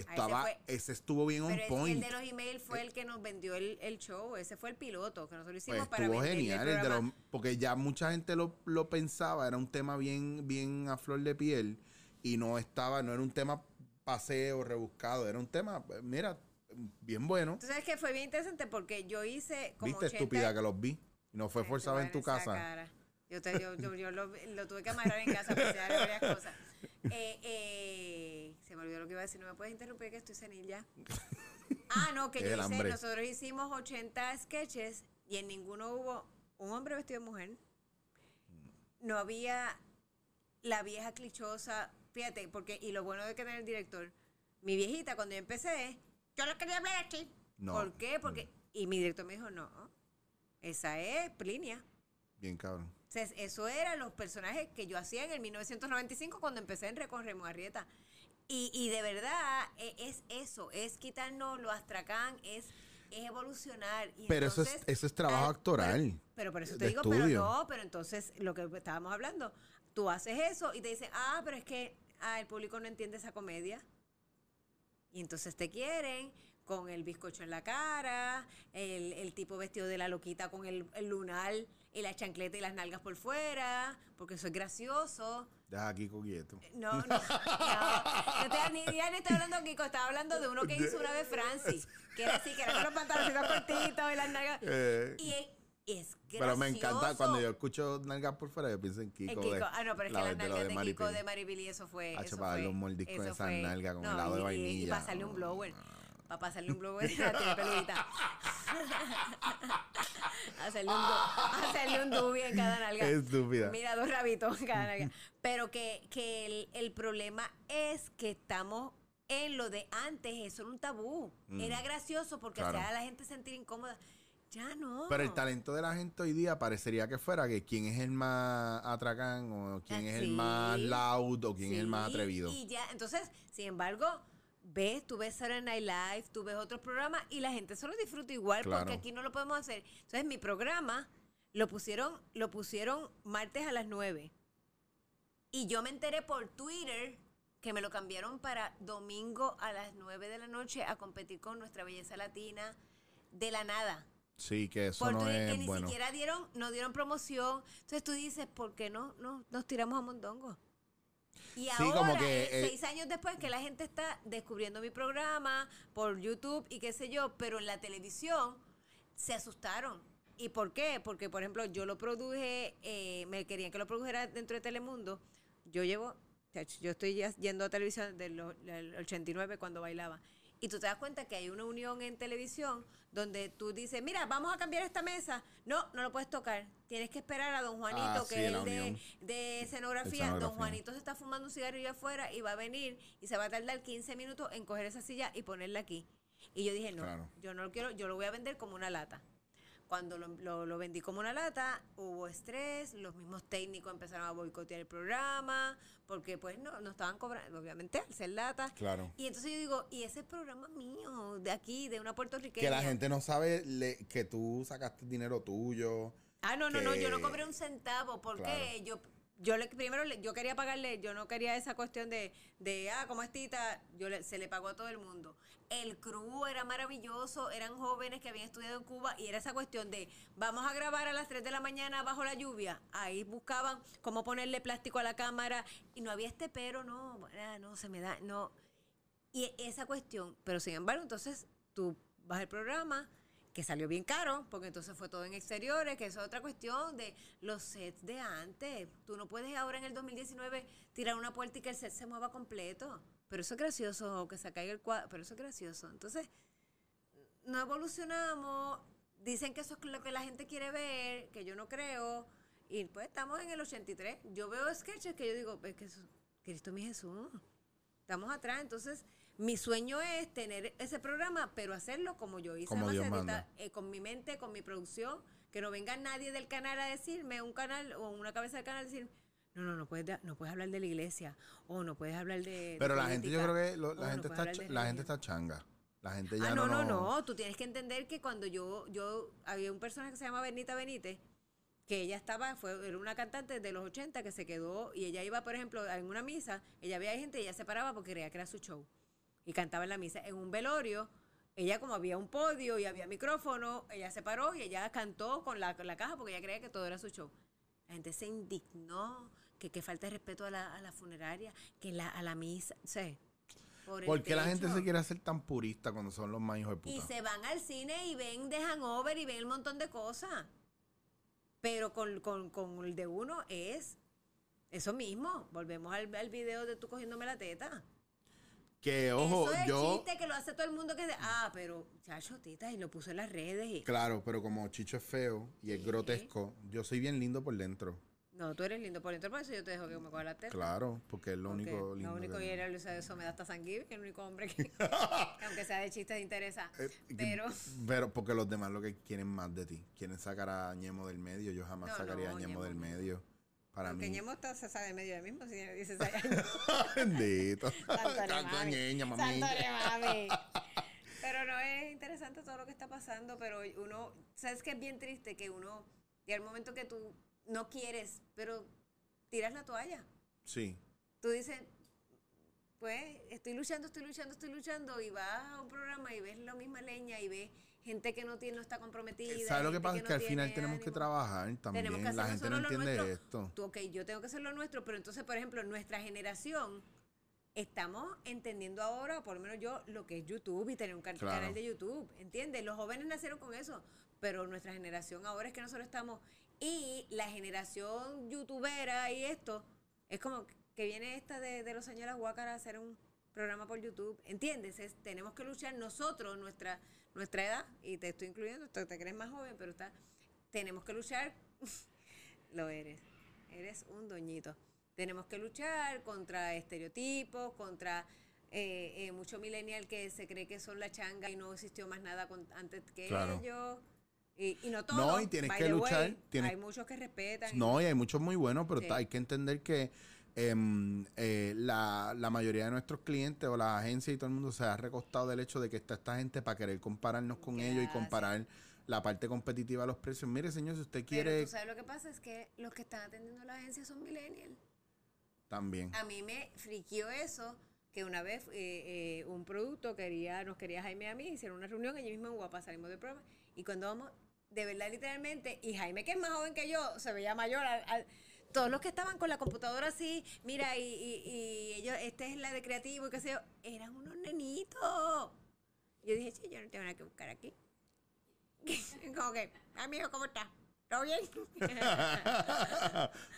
estaba, ese estuvo bien on
Pero que el
point.
de los emails fue el que nos vendió el, el show. Ese fue el piloto que nosotros hicimos
Pues
para
estuvo genial, el de los- porque ya mucha gente lo, lo pensaba, era un tema bien, bien a flor de piel y no estaba, no era un tema paseo, rebuscado, era un tema, mira, bien bueno.
Entonces es que fue bien interesante porque yo hice como
Viste
80
estúpida que los vi y no fue forzado en tu casa.
cara. Yo, te- yo, yo, yo lo, lo tuve que amarrar en casa para enseñarle varias cosas. Eh, eh, se me olvidó lo que iba a decir. No me puedes interrumpir que estoy senil ya. Ah, no, que yo hice,
hambre.
nosotros hicimos 80 sketches y en ninguno hubo un hombre vestido de mujer. No había la vieja clichosa. Fíjate, porque, y lo bueno de que tener el director, mi viejita, cuando yo empecé, yo no quería hablar así.
No.
¿Por qué? Porque, y mi director me dijo, no, esa es Plinia.
Bien cabrón.
O sea, eso eran los personajes que yo hacía en el 1995 cuando empecé en Recon Remo Arrieta. Y, y de verdad e- es eso, es quitarnos lo astracán, es, es evolucionar. Y
Pero eso es- eso es trabajo
ah,
actoral,
Pero, pero por eso te digo,
estudio.
pero no, pero entonces lo que estábamos hablando, tú haces eso y te dicen, ah, pero es que ah, el público no entiende esa comedia. Y entonces te quieren con el bizcocho en la cara, el, el tipo vestido de la loquita con el, el lunar y la chancleta y las nalgas por fuera, porque eso es gracioso.
Deja aquí quieto.
No, no, no. No te, ni, ya ni estoy hablando Kiko, estaba hablando de uno que hizo una vez Francis, que era así, que era con los pantaloncitos cortitos y las nalgas.
Eh,
Y es, gracioso.
Pero me encanta cuando yo escucho nalgas por fuera, yo pienso en Kiko.
En Kiko.
de-
ah, no, pero es que
la
las
de- de lo
nalgas de,
Mari
Kiko de Maribili, eso fue.
Hacho,
eso
para darle un mordisco
eso
de esa
fue-
nalga con
no,
helado de
y- y- Y,
vainilla.
para pasarle un blower. Para pasarle un blower, la tiene peludita. hacerle, un du- hacerle un dubi en cada nalga.
Estúpida.
Mira, dos rabitos en cada nalga. Pero que, que el, el problema es que estamos en lo de antes, eso era un tabú.
Mm.
Era gracioso porque
Claro.
hacía a la gente sentir incómoda. Ya no.
Pero el talento de la gente hoy día parecería que fuera que quién es el más atracán o quién
Ah,
es el más loud o quién es el más atrevido.
Y ya, entonces, sin embargo, ves, tú ves Saturday Night Live, tú ves otros programas y la gente solo disfruta igual
Claro.
porque aquí no lo podemos hacer. Entonces, mi programa lo pusieron, lo pusieron martes a las 9. Y yo me enteré por Twitter que me lo cambiaron para domingo a las 9 de la noche a competir con nuestra belleza latina de la nada.
Sí, que eso
Por
no
Twitter, que
es
ni
bueno.
siquiera dieron, no dieron promoción. Entonces tú dices, ¿por qué no, no nos tiramos a mondongo? Y
Sí,
ahora,
como que,
eh,
eh,
seis años después que la gente está descubriendo mi programa por YouTube y qué sé yo, pero en la televisión se asustaron. ¿Y por qué? Porque, por ejemplo, yo lo produje, eh, me querían que lo produjera dentro de Telemundo. Yo llevo, yo estoy ya yendo a televisión del, del 89 cuando bailaba. Y tú te das cuenta que hay una unión en televisión donde tú dices, mira, vamos a cambiar esta mesa. No, no lo puedes tocar. Tienes que esperar a don Juanito,
Ah,
que
sí,
es el de, de escenografía.
Escenografía.
Don Juanito se está fumando un cigarrillo afuera y va a venir y se va a tardar 15 minutos en coger esa silla y ponerla aquí. Y yo dije, no,
Claro.
yo no lo quiero, yo lo voy a vender como una lata. Cuando lo, lo- lo vendí como una lata, hubo estrés, los mismos técnicos empezaron a boicotear el programa, porque pues no, no estaban cobrando, obviamente, al ser lata.
Claro.
Y entonces yo digo, y ese es programa mío, de aquí, de una puertorriqueña.
Que la gente no sabe le- que tú sacaste dinero tuyo.
Ah, no, no, no, yo no cobré un centavo, porque
Claro.
yo yo le, primero le- yo quería pagarle, yo no quería esa cuestión de, de ah, como es Tita, yo le- se le pagó a todo el mundo. El crew era maravilloso, eran jóvenes que habían estudiado en Cuba y era esa cuestión de vamos a grabar a las 3 de la mañana bajo la lluvia. Ahí buscaban cómo ponerle plástico a la cámara y no había este pero, no, ah, no, se me da, no. Y esa cuestión, pero sin embargo, entonces tú vas al programa, que salió bien caro, porque entonces fue todo en exteriores, que es otra cuestión de los sets de antes. Tú no puedes ahora en el 2019 tirar una puerta y que el set se mueva completo. Pero eso es gracioso, o que se caiga el cuadro, pero eso es gracioso. Entonces, no evolucionamos, dicen que eso es lo que la gente quiere ver, que yo no creo, y pues estamos en el 83. Yo veo sketches que yo digo, es que Cristo mi Jesús, estamos atrás, entonces mi sueño es tener ese programa, pero hacerlo como yo hice
Como Dios
Macetita,
manda.
eh, con mi mente, con mi producción, que no venga nadie del canal a decirme, un canal o una cabeza del canal a decir, no, no, no puedes, no puedes hablar de la iglesia, o no puedes hablar de... de
Pero la gente, yo creo que lo- la gente está la gente
religión".
está changa. La gente ya
Ah,
no,
no, no, no. Tú tienes que entender que cuando yo, yo, había un personaje que se llama Bernita Benítez, que ella estaba, fue, era una cantante de los 80 que se quedó, y ella iba, por ejemplo, en una misa, ella veía gente y ella se paraba porque creía que era su show. Y cantaba en la misa. En un velorio, ella como había un podio y había micrófono, ella se paró y ella cantó con la, la caja porque ella creía que todo era su show. La gente se indignó, que, que falta de respeto a la, a la funeraria, que la, a la misa, sea, por
¿Por qué la gente se quiere hacer tan purista cuando son los más hijos de puta?
Y se van al cine y ven de hangover y ven un montón de cosas. Pero con, con- con el de uno es eso mismo. Volvemos al, al video de tú cogiéndome la teta.
Que ojo,
eso es
yo
chiste que lo hace todo el mundo que dice, ah, pero chacho, tita, y lo puso en las redes. Y,
claro, pero como Chicho es feo y es
Sí.
grotesco, yo soy bien lindo por dentro.
no, tú eres lindo por dentro, por eso yo te dejo que me coja la teta.
Claro, porque es lo
Porque
único lindo.
Lo único
que-
era Luis de eso me da hasta sanguíneo, que es el único hombre que, que aunque sea de chistes, interesa.
Eh, que-
pero.
pero porque los demás lo que quieren más de ti. Quieren sacar a Ñemo del medio. Yo jamás
No,
sacaría
no,
a Ñemo,
Ñemo
del
no.
medio. Para
Porque
mí.
Ñemo se sabe medio de mismo, si tiene 16 años.
Bendito.
Santo mami.
mami.
Pero no es interesante todo lo que está pasando, pero uno, ¿sabes que es bien triste? Que uno, y al momento que tú no quieres, pero tiras la toalla.
Sí.
Tú dices, pues estoy luchando, estoy luchando, estoy luchando, y vas a un programa y ves la misma leña y ves gente que no tiene, no está comprometida.
¿Sabes lo que pasa? Es que
no
al final tenemos que trabajar también.
Tenemos que hacer
La gente no entiende
nuestro.
esto.
Tú, ok, yo tengo que hacer lo nuestro, pero entonces, por ejemplo, nuestra generación estamos entendiendo ahora, por lo menos yo, lo que es YouTube y tener un
Claro.
canal de YouTube, ¿entiendes? Los jóvenes nacieron con eso, pero nuestra generación ahora es que nosotros estamos, y la generación youtubera y esto, es como que viene esta de, de los señores Huácara a hacer un programa por YouTube, ¿entiendes? Es- tenemos que luchar nosotros, nuestra, nuestra edad, y te estoy incluyendo, te crees más joven, pero está, tenemos que luchar lo eres. Eres un doñito. Tenemos que luchar contra estereotipos, contra eh, eh, mucho millennial que se cree que son la changa y no existió más nada con- antes que
Claro.
ellos. Y, y no todo.
No, y tienes que luchar,
way.
tienes-
Hay muchos que respetan.
No, y hay muchos muy buenos, pero
Sí.
hay que entender que em, eh, la, la mayoría de nuestros clientes o las agencias y todo el mundo se ha recostado del hecho de que está esta gente para querer compararnos con ellos y comparar la parte competitiva de los precios. Mire, señor, si usted
Pero
quiere
tú sabes lo que pasa es que los que están atendiendo la agencia son millennials.
también.
A mí me friquió eso, que una vez eh, eh, un producto quería, nos quería Jaime a mí, hicieron una reunión, allí mismo en Guapa salimos del programa, y cuando vamos, de verdad, literalmente, y Jaime, que es más joven que yo, se veía mayor, al- al- todos los que estaban con la computadora así, mira, y, y, y ellos, esta es la de creativo, y qué sé yo, eran unos nenitos. Yo dije, sí, yo no tengo nada que buscar aquí. Como que, amigo, ¿cómo estás? ¿Todo bien?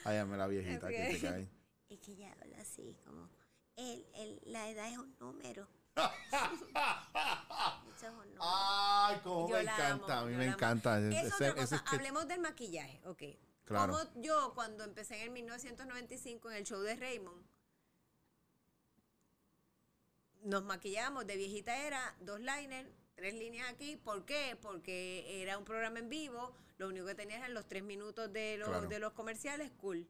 Ay, dame la viejita
Es
que te
que-
cae.
Es que ella habla así, como, el, el, la edad es un número. Ese es honor.
Ay, cómo
Yo
me encanta.
amo,
a mí me encanta.
Es
Ese- ese sketch.
Hablemos del maquillaje, ok.
Claro.
Como yo, cuando empecé en el 1995 en el show de Raymond, nos maquillábamos de viejita era dos liners, tres líneas aquí. ¿Por qué? Porque era un programa en vivo, lo único que tenía eran los tres minutos de los,
Claro.
de los comerciales, cool.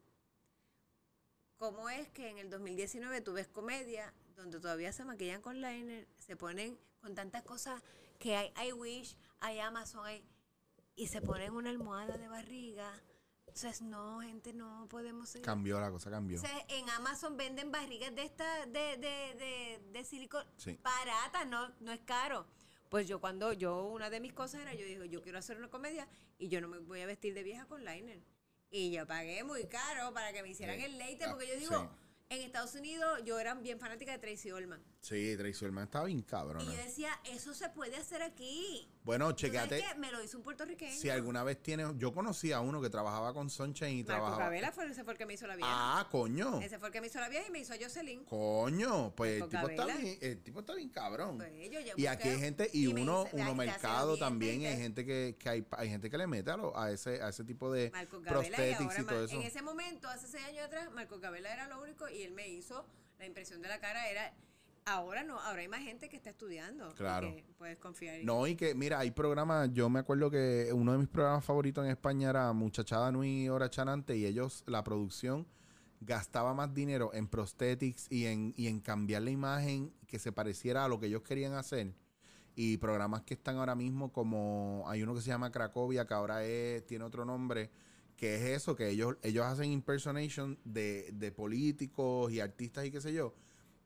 ¿Cómo es que en el 2019 tú ves comedia donde todavía se maquillan con liner, se ponen con tantas cosas que hay, hay Wish, hay Amazon, hay, y se ponen una almohada de barriga? Entonces, no, gente, no podemos seguir.
Cambió, la cosa cambió.
Entonces, en Amazon venden barrigas de esta, de, de, de, de silicona,
Sí.
baratas, no, no es caro. Pues yo cuando, yo, una de mis cosas era, yo dije, yo quiero hacer una comedia y yo no me voy a vestir de vieja con liner. Y yo pagué muy caro para que me hicieran
Sí.
el leite,
Ah,
porque yo digo,
sí.
en Estados Unidos yo era bien fanática de Tracy Ullman.
Sí, Tracy Ullman estaba bien cabrona.
Y yo decía, eso se puede hacer aquí.
Bueno,
¿Tú sabes
chequeate.
qué? Me lo hizo un puertorriqueño.
Si alguna vez tienes. Yo conocí a uno que trabajaba con Sunshine y
Marco
trabajaba.
Gabela fue, ese fue el que me hizo la vieja.
Ah, coño.
Ese fue el que me hizo la vieja y me hizo a Jocelyn.
Coño. Pues el tipo, está bien, el tipo está bien cabrón.
Pues yo
y aquí hay gente, y,
y
uno,
dice,
uno
"Ay, te hace
mercado también,
dientes".
hay gente que, que hay, hay gente que le mete a, lo- a ese, a ese tipo de
y
prosthetics
ahora
y todo eso.
en ese momento, hace seis años atrás, Marco Gabela era lo único y él me hizo la impresión de la cara era ahora no, ahora hay más gente que está estudiando.
Claro.
Puedes confiar en
No, y que, mira, hay programas, yo me acuerdo que uno de mis programas favoritos en España era Muchachada Nui Hora Chanante y ellos, la producción, gastaba más dinero en prosthetics y en, y en cambiar la imagen que se pareciera a lo que ellos querían hacer. Y programas que están ahora mismo como, hay uno que se llama Cracovia, que ahora es, tiene otro nombre, que es eso, que ellos, ellos hacen impersonation de, de políticos y artistas y qué sé yo.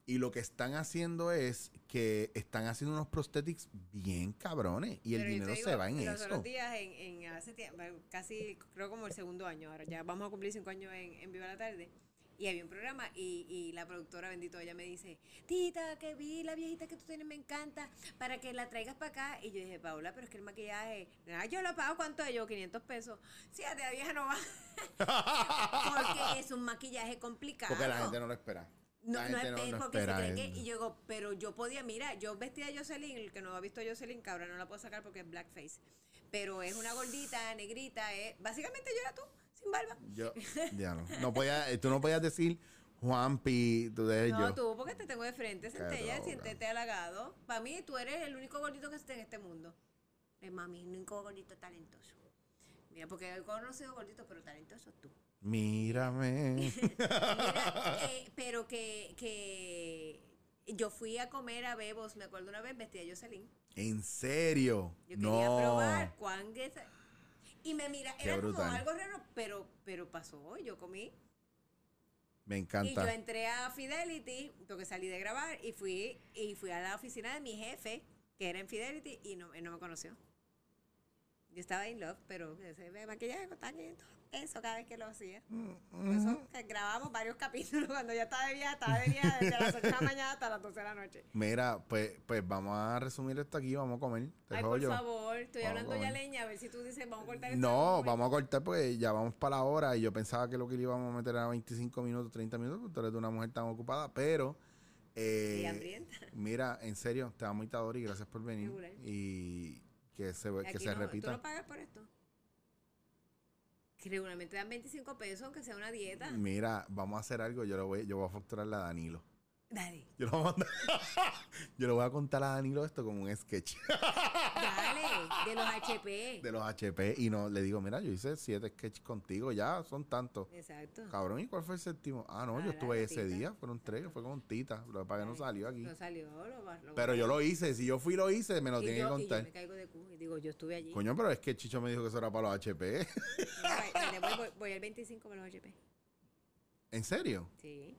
Y lo que están haciendo es que están haciendo unos prosthetics bien cabrones. Y el
Pero
dinero
digo,
se va en
los
eso.
otros días, en, en hace tiempo, casi creo como el segundo año, ahora ya vamos a cumplir cinco años en, en Viva la Tarde. Y había un programa y, y la productora, bendito, ella me dice, Tita, que vi la viejita que tú tienes, me encanta, para que la traigas para acá. Y yo dije, Paula, pero es que el maquillaje, ah, yo lo pago, ¿cuánto es yo? 500 pesos. Sí, a la vieja no va. Porque es un maquillaje complicado.
Porque la gente no lo espera.
No, no es porque se
espera
creen que. Y yo digo, pero yo podía, mira, yo vestía a Jocelyn, el que no ha visto a Jocelyn, ahora no la puedo sacar porque es blackface. Pero es una gordita, negrita, es, básicamente yo era tú, sin barba.
Yo, ya no. no podía, eh, tú no podías decir Juanpi, tú eres
No,
yo.
tú, porque te tengo de frente, centella, siéntete halagado. Para mí, tú eres el único gordito que está en este mundo. Es mami, el único gordito talentoso. Mira, porque he conocido gorditos, pero talentosos tú.
Mírame.
Mira, eh, pero que, que yo fui a comer a Bebos, me acuerdo una vez vestida de Jocelyn.
en serio.
Yo quería
no.
probar cuán Y me mira,
Qué
era como algo raro, pero, pero pasó, yo comí.
Me
Y yo
encanta.
entré a Fidelity, porque salí de grabar, y fui, y fui a la oficina de mi jefe, que era en Fidelity, y no, él no me conoció. Yo estaba in love, pero ese maquillaje costaba 500 pesos cada vez que lo hacía. Por eso que grabamos varios capítulos cuando ya estaba de viaje, estaba de viaje desde las 8 de la mañana hasta las 12 de la noche.
Mira, pues, pues vamos a resumir esto aquí, vamos a comer. Te
Ay, por
yo.
favor, estoy
Vamos
hablando ya leña, a ver si tú dices, vamos a cortar esto.
No, vamos a cortar porque ya vamos para la hora y yo pensaba que lo que le íbamos a meter era 25 minutos, 30 minutos, porque tú eres una mujer tan ocupada, pero... eh,
Y hambrienta.
mira, en serio, te amo Itadori, gracias por venir.
Regular.
Y que se, que se
no, ¿Tú
repita.
no pagas por esto? Regularmente dan 25 pesos, aunque sea una dieta.
Mira, vamos a hacer algo, yo, lo voy, yo voy a facturarle a Danilo.
Dale,
Yo, lo voy a yo le voy a contar a Danilo esto como un sketch
de los HP.
de los HP y no le digo, mira, yo hice siete sketches contigo, ya son tantos.
Exacto.
Cabrón, ¿y cuál fue el séptimo? Ah, no,
Ah,
yo
la
estuve ese
gatita.
día, fueron tres, fue con Tita, lo que pasa que no salió aquí.
No salió, lo, lo-
Pero yo lo hice, si yo fui y lo hice, me lo
y
tiene
yo,
que
y yo
contar.
me caigo de cu y digo, yo estuve allí.
Coño, pero es que Chicho me dijo que eso era para los HP.
Dale, voy, voy, voy al 25 para los HP.
¿En serio?
Sí.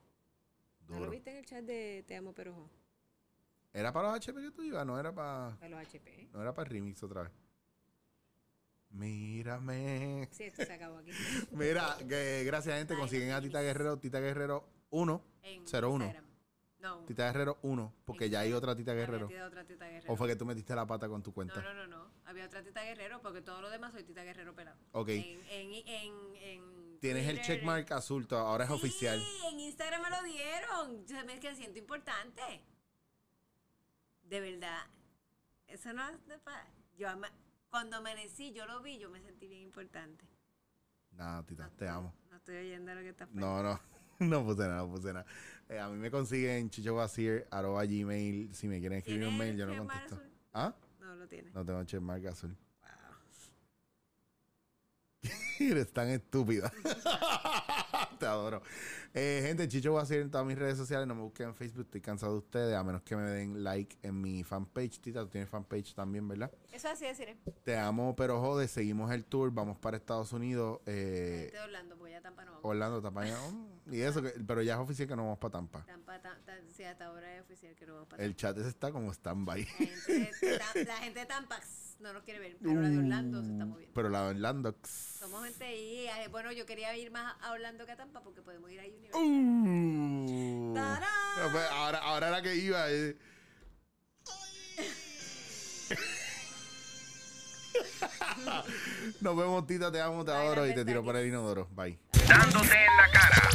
¿No lo viste en el chat de Te Amo Pero Jo?
¿Era para los HP que tú ibas? No era para...
Para los HP.
No era para remix otra vez. Mírame.
Sí, esto se acabó aquí.
Mira, que gracias gente,
Ay,
consiguen a. Tita Guerrero, Tita Guerrero 1,
En
01.
Instagram. No.
Tita Guerrero 1, porque
En
ya hay otra Tita Guerrero.
tita- otra tita guerrero.
¿O fue que tú metiste la pata con tu
No,
cuenta?
no, no, no. Había otra tita guerrero porque todo lo demás soy tita guerrero pelado.
Ok.
En, en, en, en
Tienes el
Twitter,
checkmark azul, ahora es
Sí,
oficial.
en Instagram me lo dieron. Yo me que siento importante. De verdad. Eso no es de pa- Yo ama- cuando amanecí, yo lo vi, yo me sentí bien importante.
Nada, tita, te amo.
No estoy oyendo lo que está
No, no, no puse nada, no puse nada. Eh, a mí me consiguen chichowasir, arroba gmail. Si me quieren escribir un
¿Tienes
mail, yo no contesto.
azul?
¿Ah?
No lo tiene.
No tengo checkmark azul. Eres tan estúpida. Te adoro. Eh, gente, Chicho va a seguir en todas mis redes sociales. No me busquen en Facebook. Estoy cansado de ustedes. A menos que me den like en mi fanpage. Tita, tú tienes fanpage también, ¿verdad?
Eso así decir.
Te amo, pero jode. Seguimos el tour. Vamos para Estados Unidos. Eh,
Estoy Orlando, porque ya Tampa no vamos.
Orlando, Tampa. mm, Y eso, que- pero ya es oficial que no vamos para Tampa.
Tampa, ta- ta- sí, hasta ahora es oficial que no vamos para
El chat ese está como stand-by.
La gente de Tampa no nos quiere ver, pero la de Orlando se está moviendo.
Pero la de Orlando.
Somos gente ahí. Bueno, yo quería ir más a Orlando que a Tampa porque podemos ir a Universal.
Uh. Pues, ahora, ahora la que iba es. Nos vemos, Tita, te amo, te adoro y te tiro por
Takis.
el inodoro. Bye.
Dándote en la cara.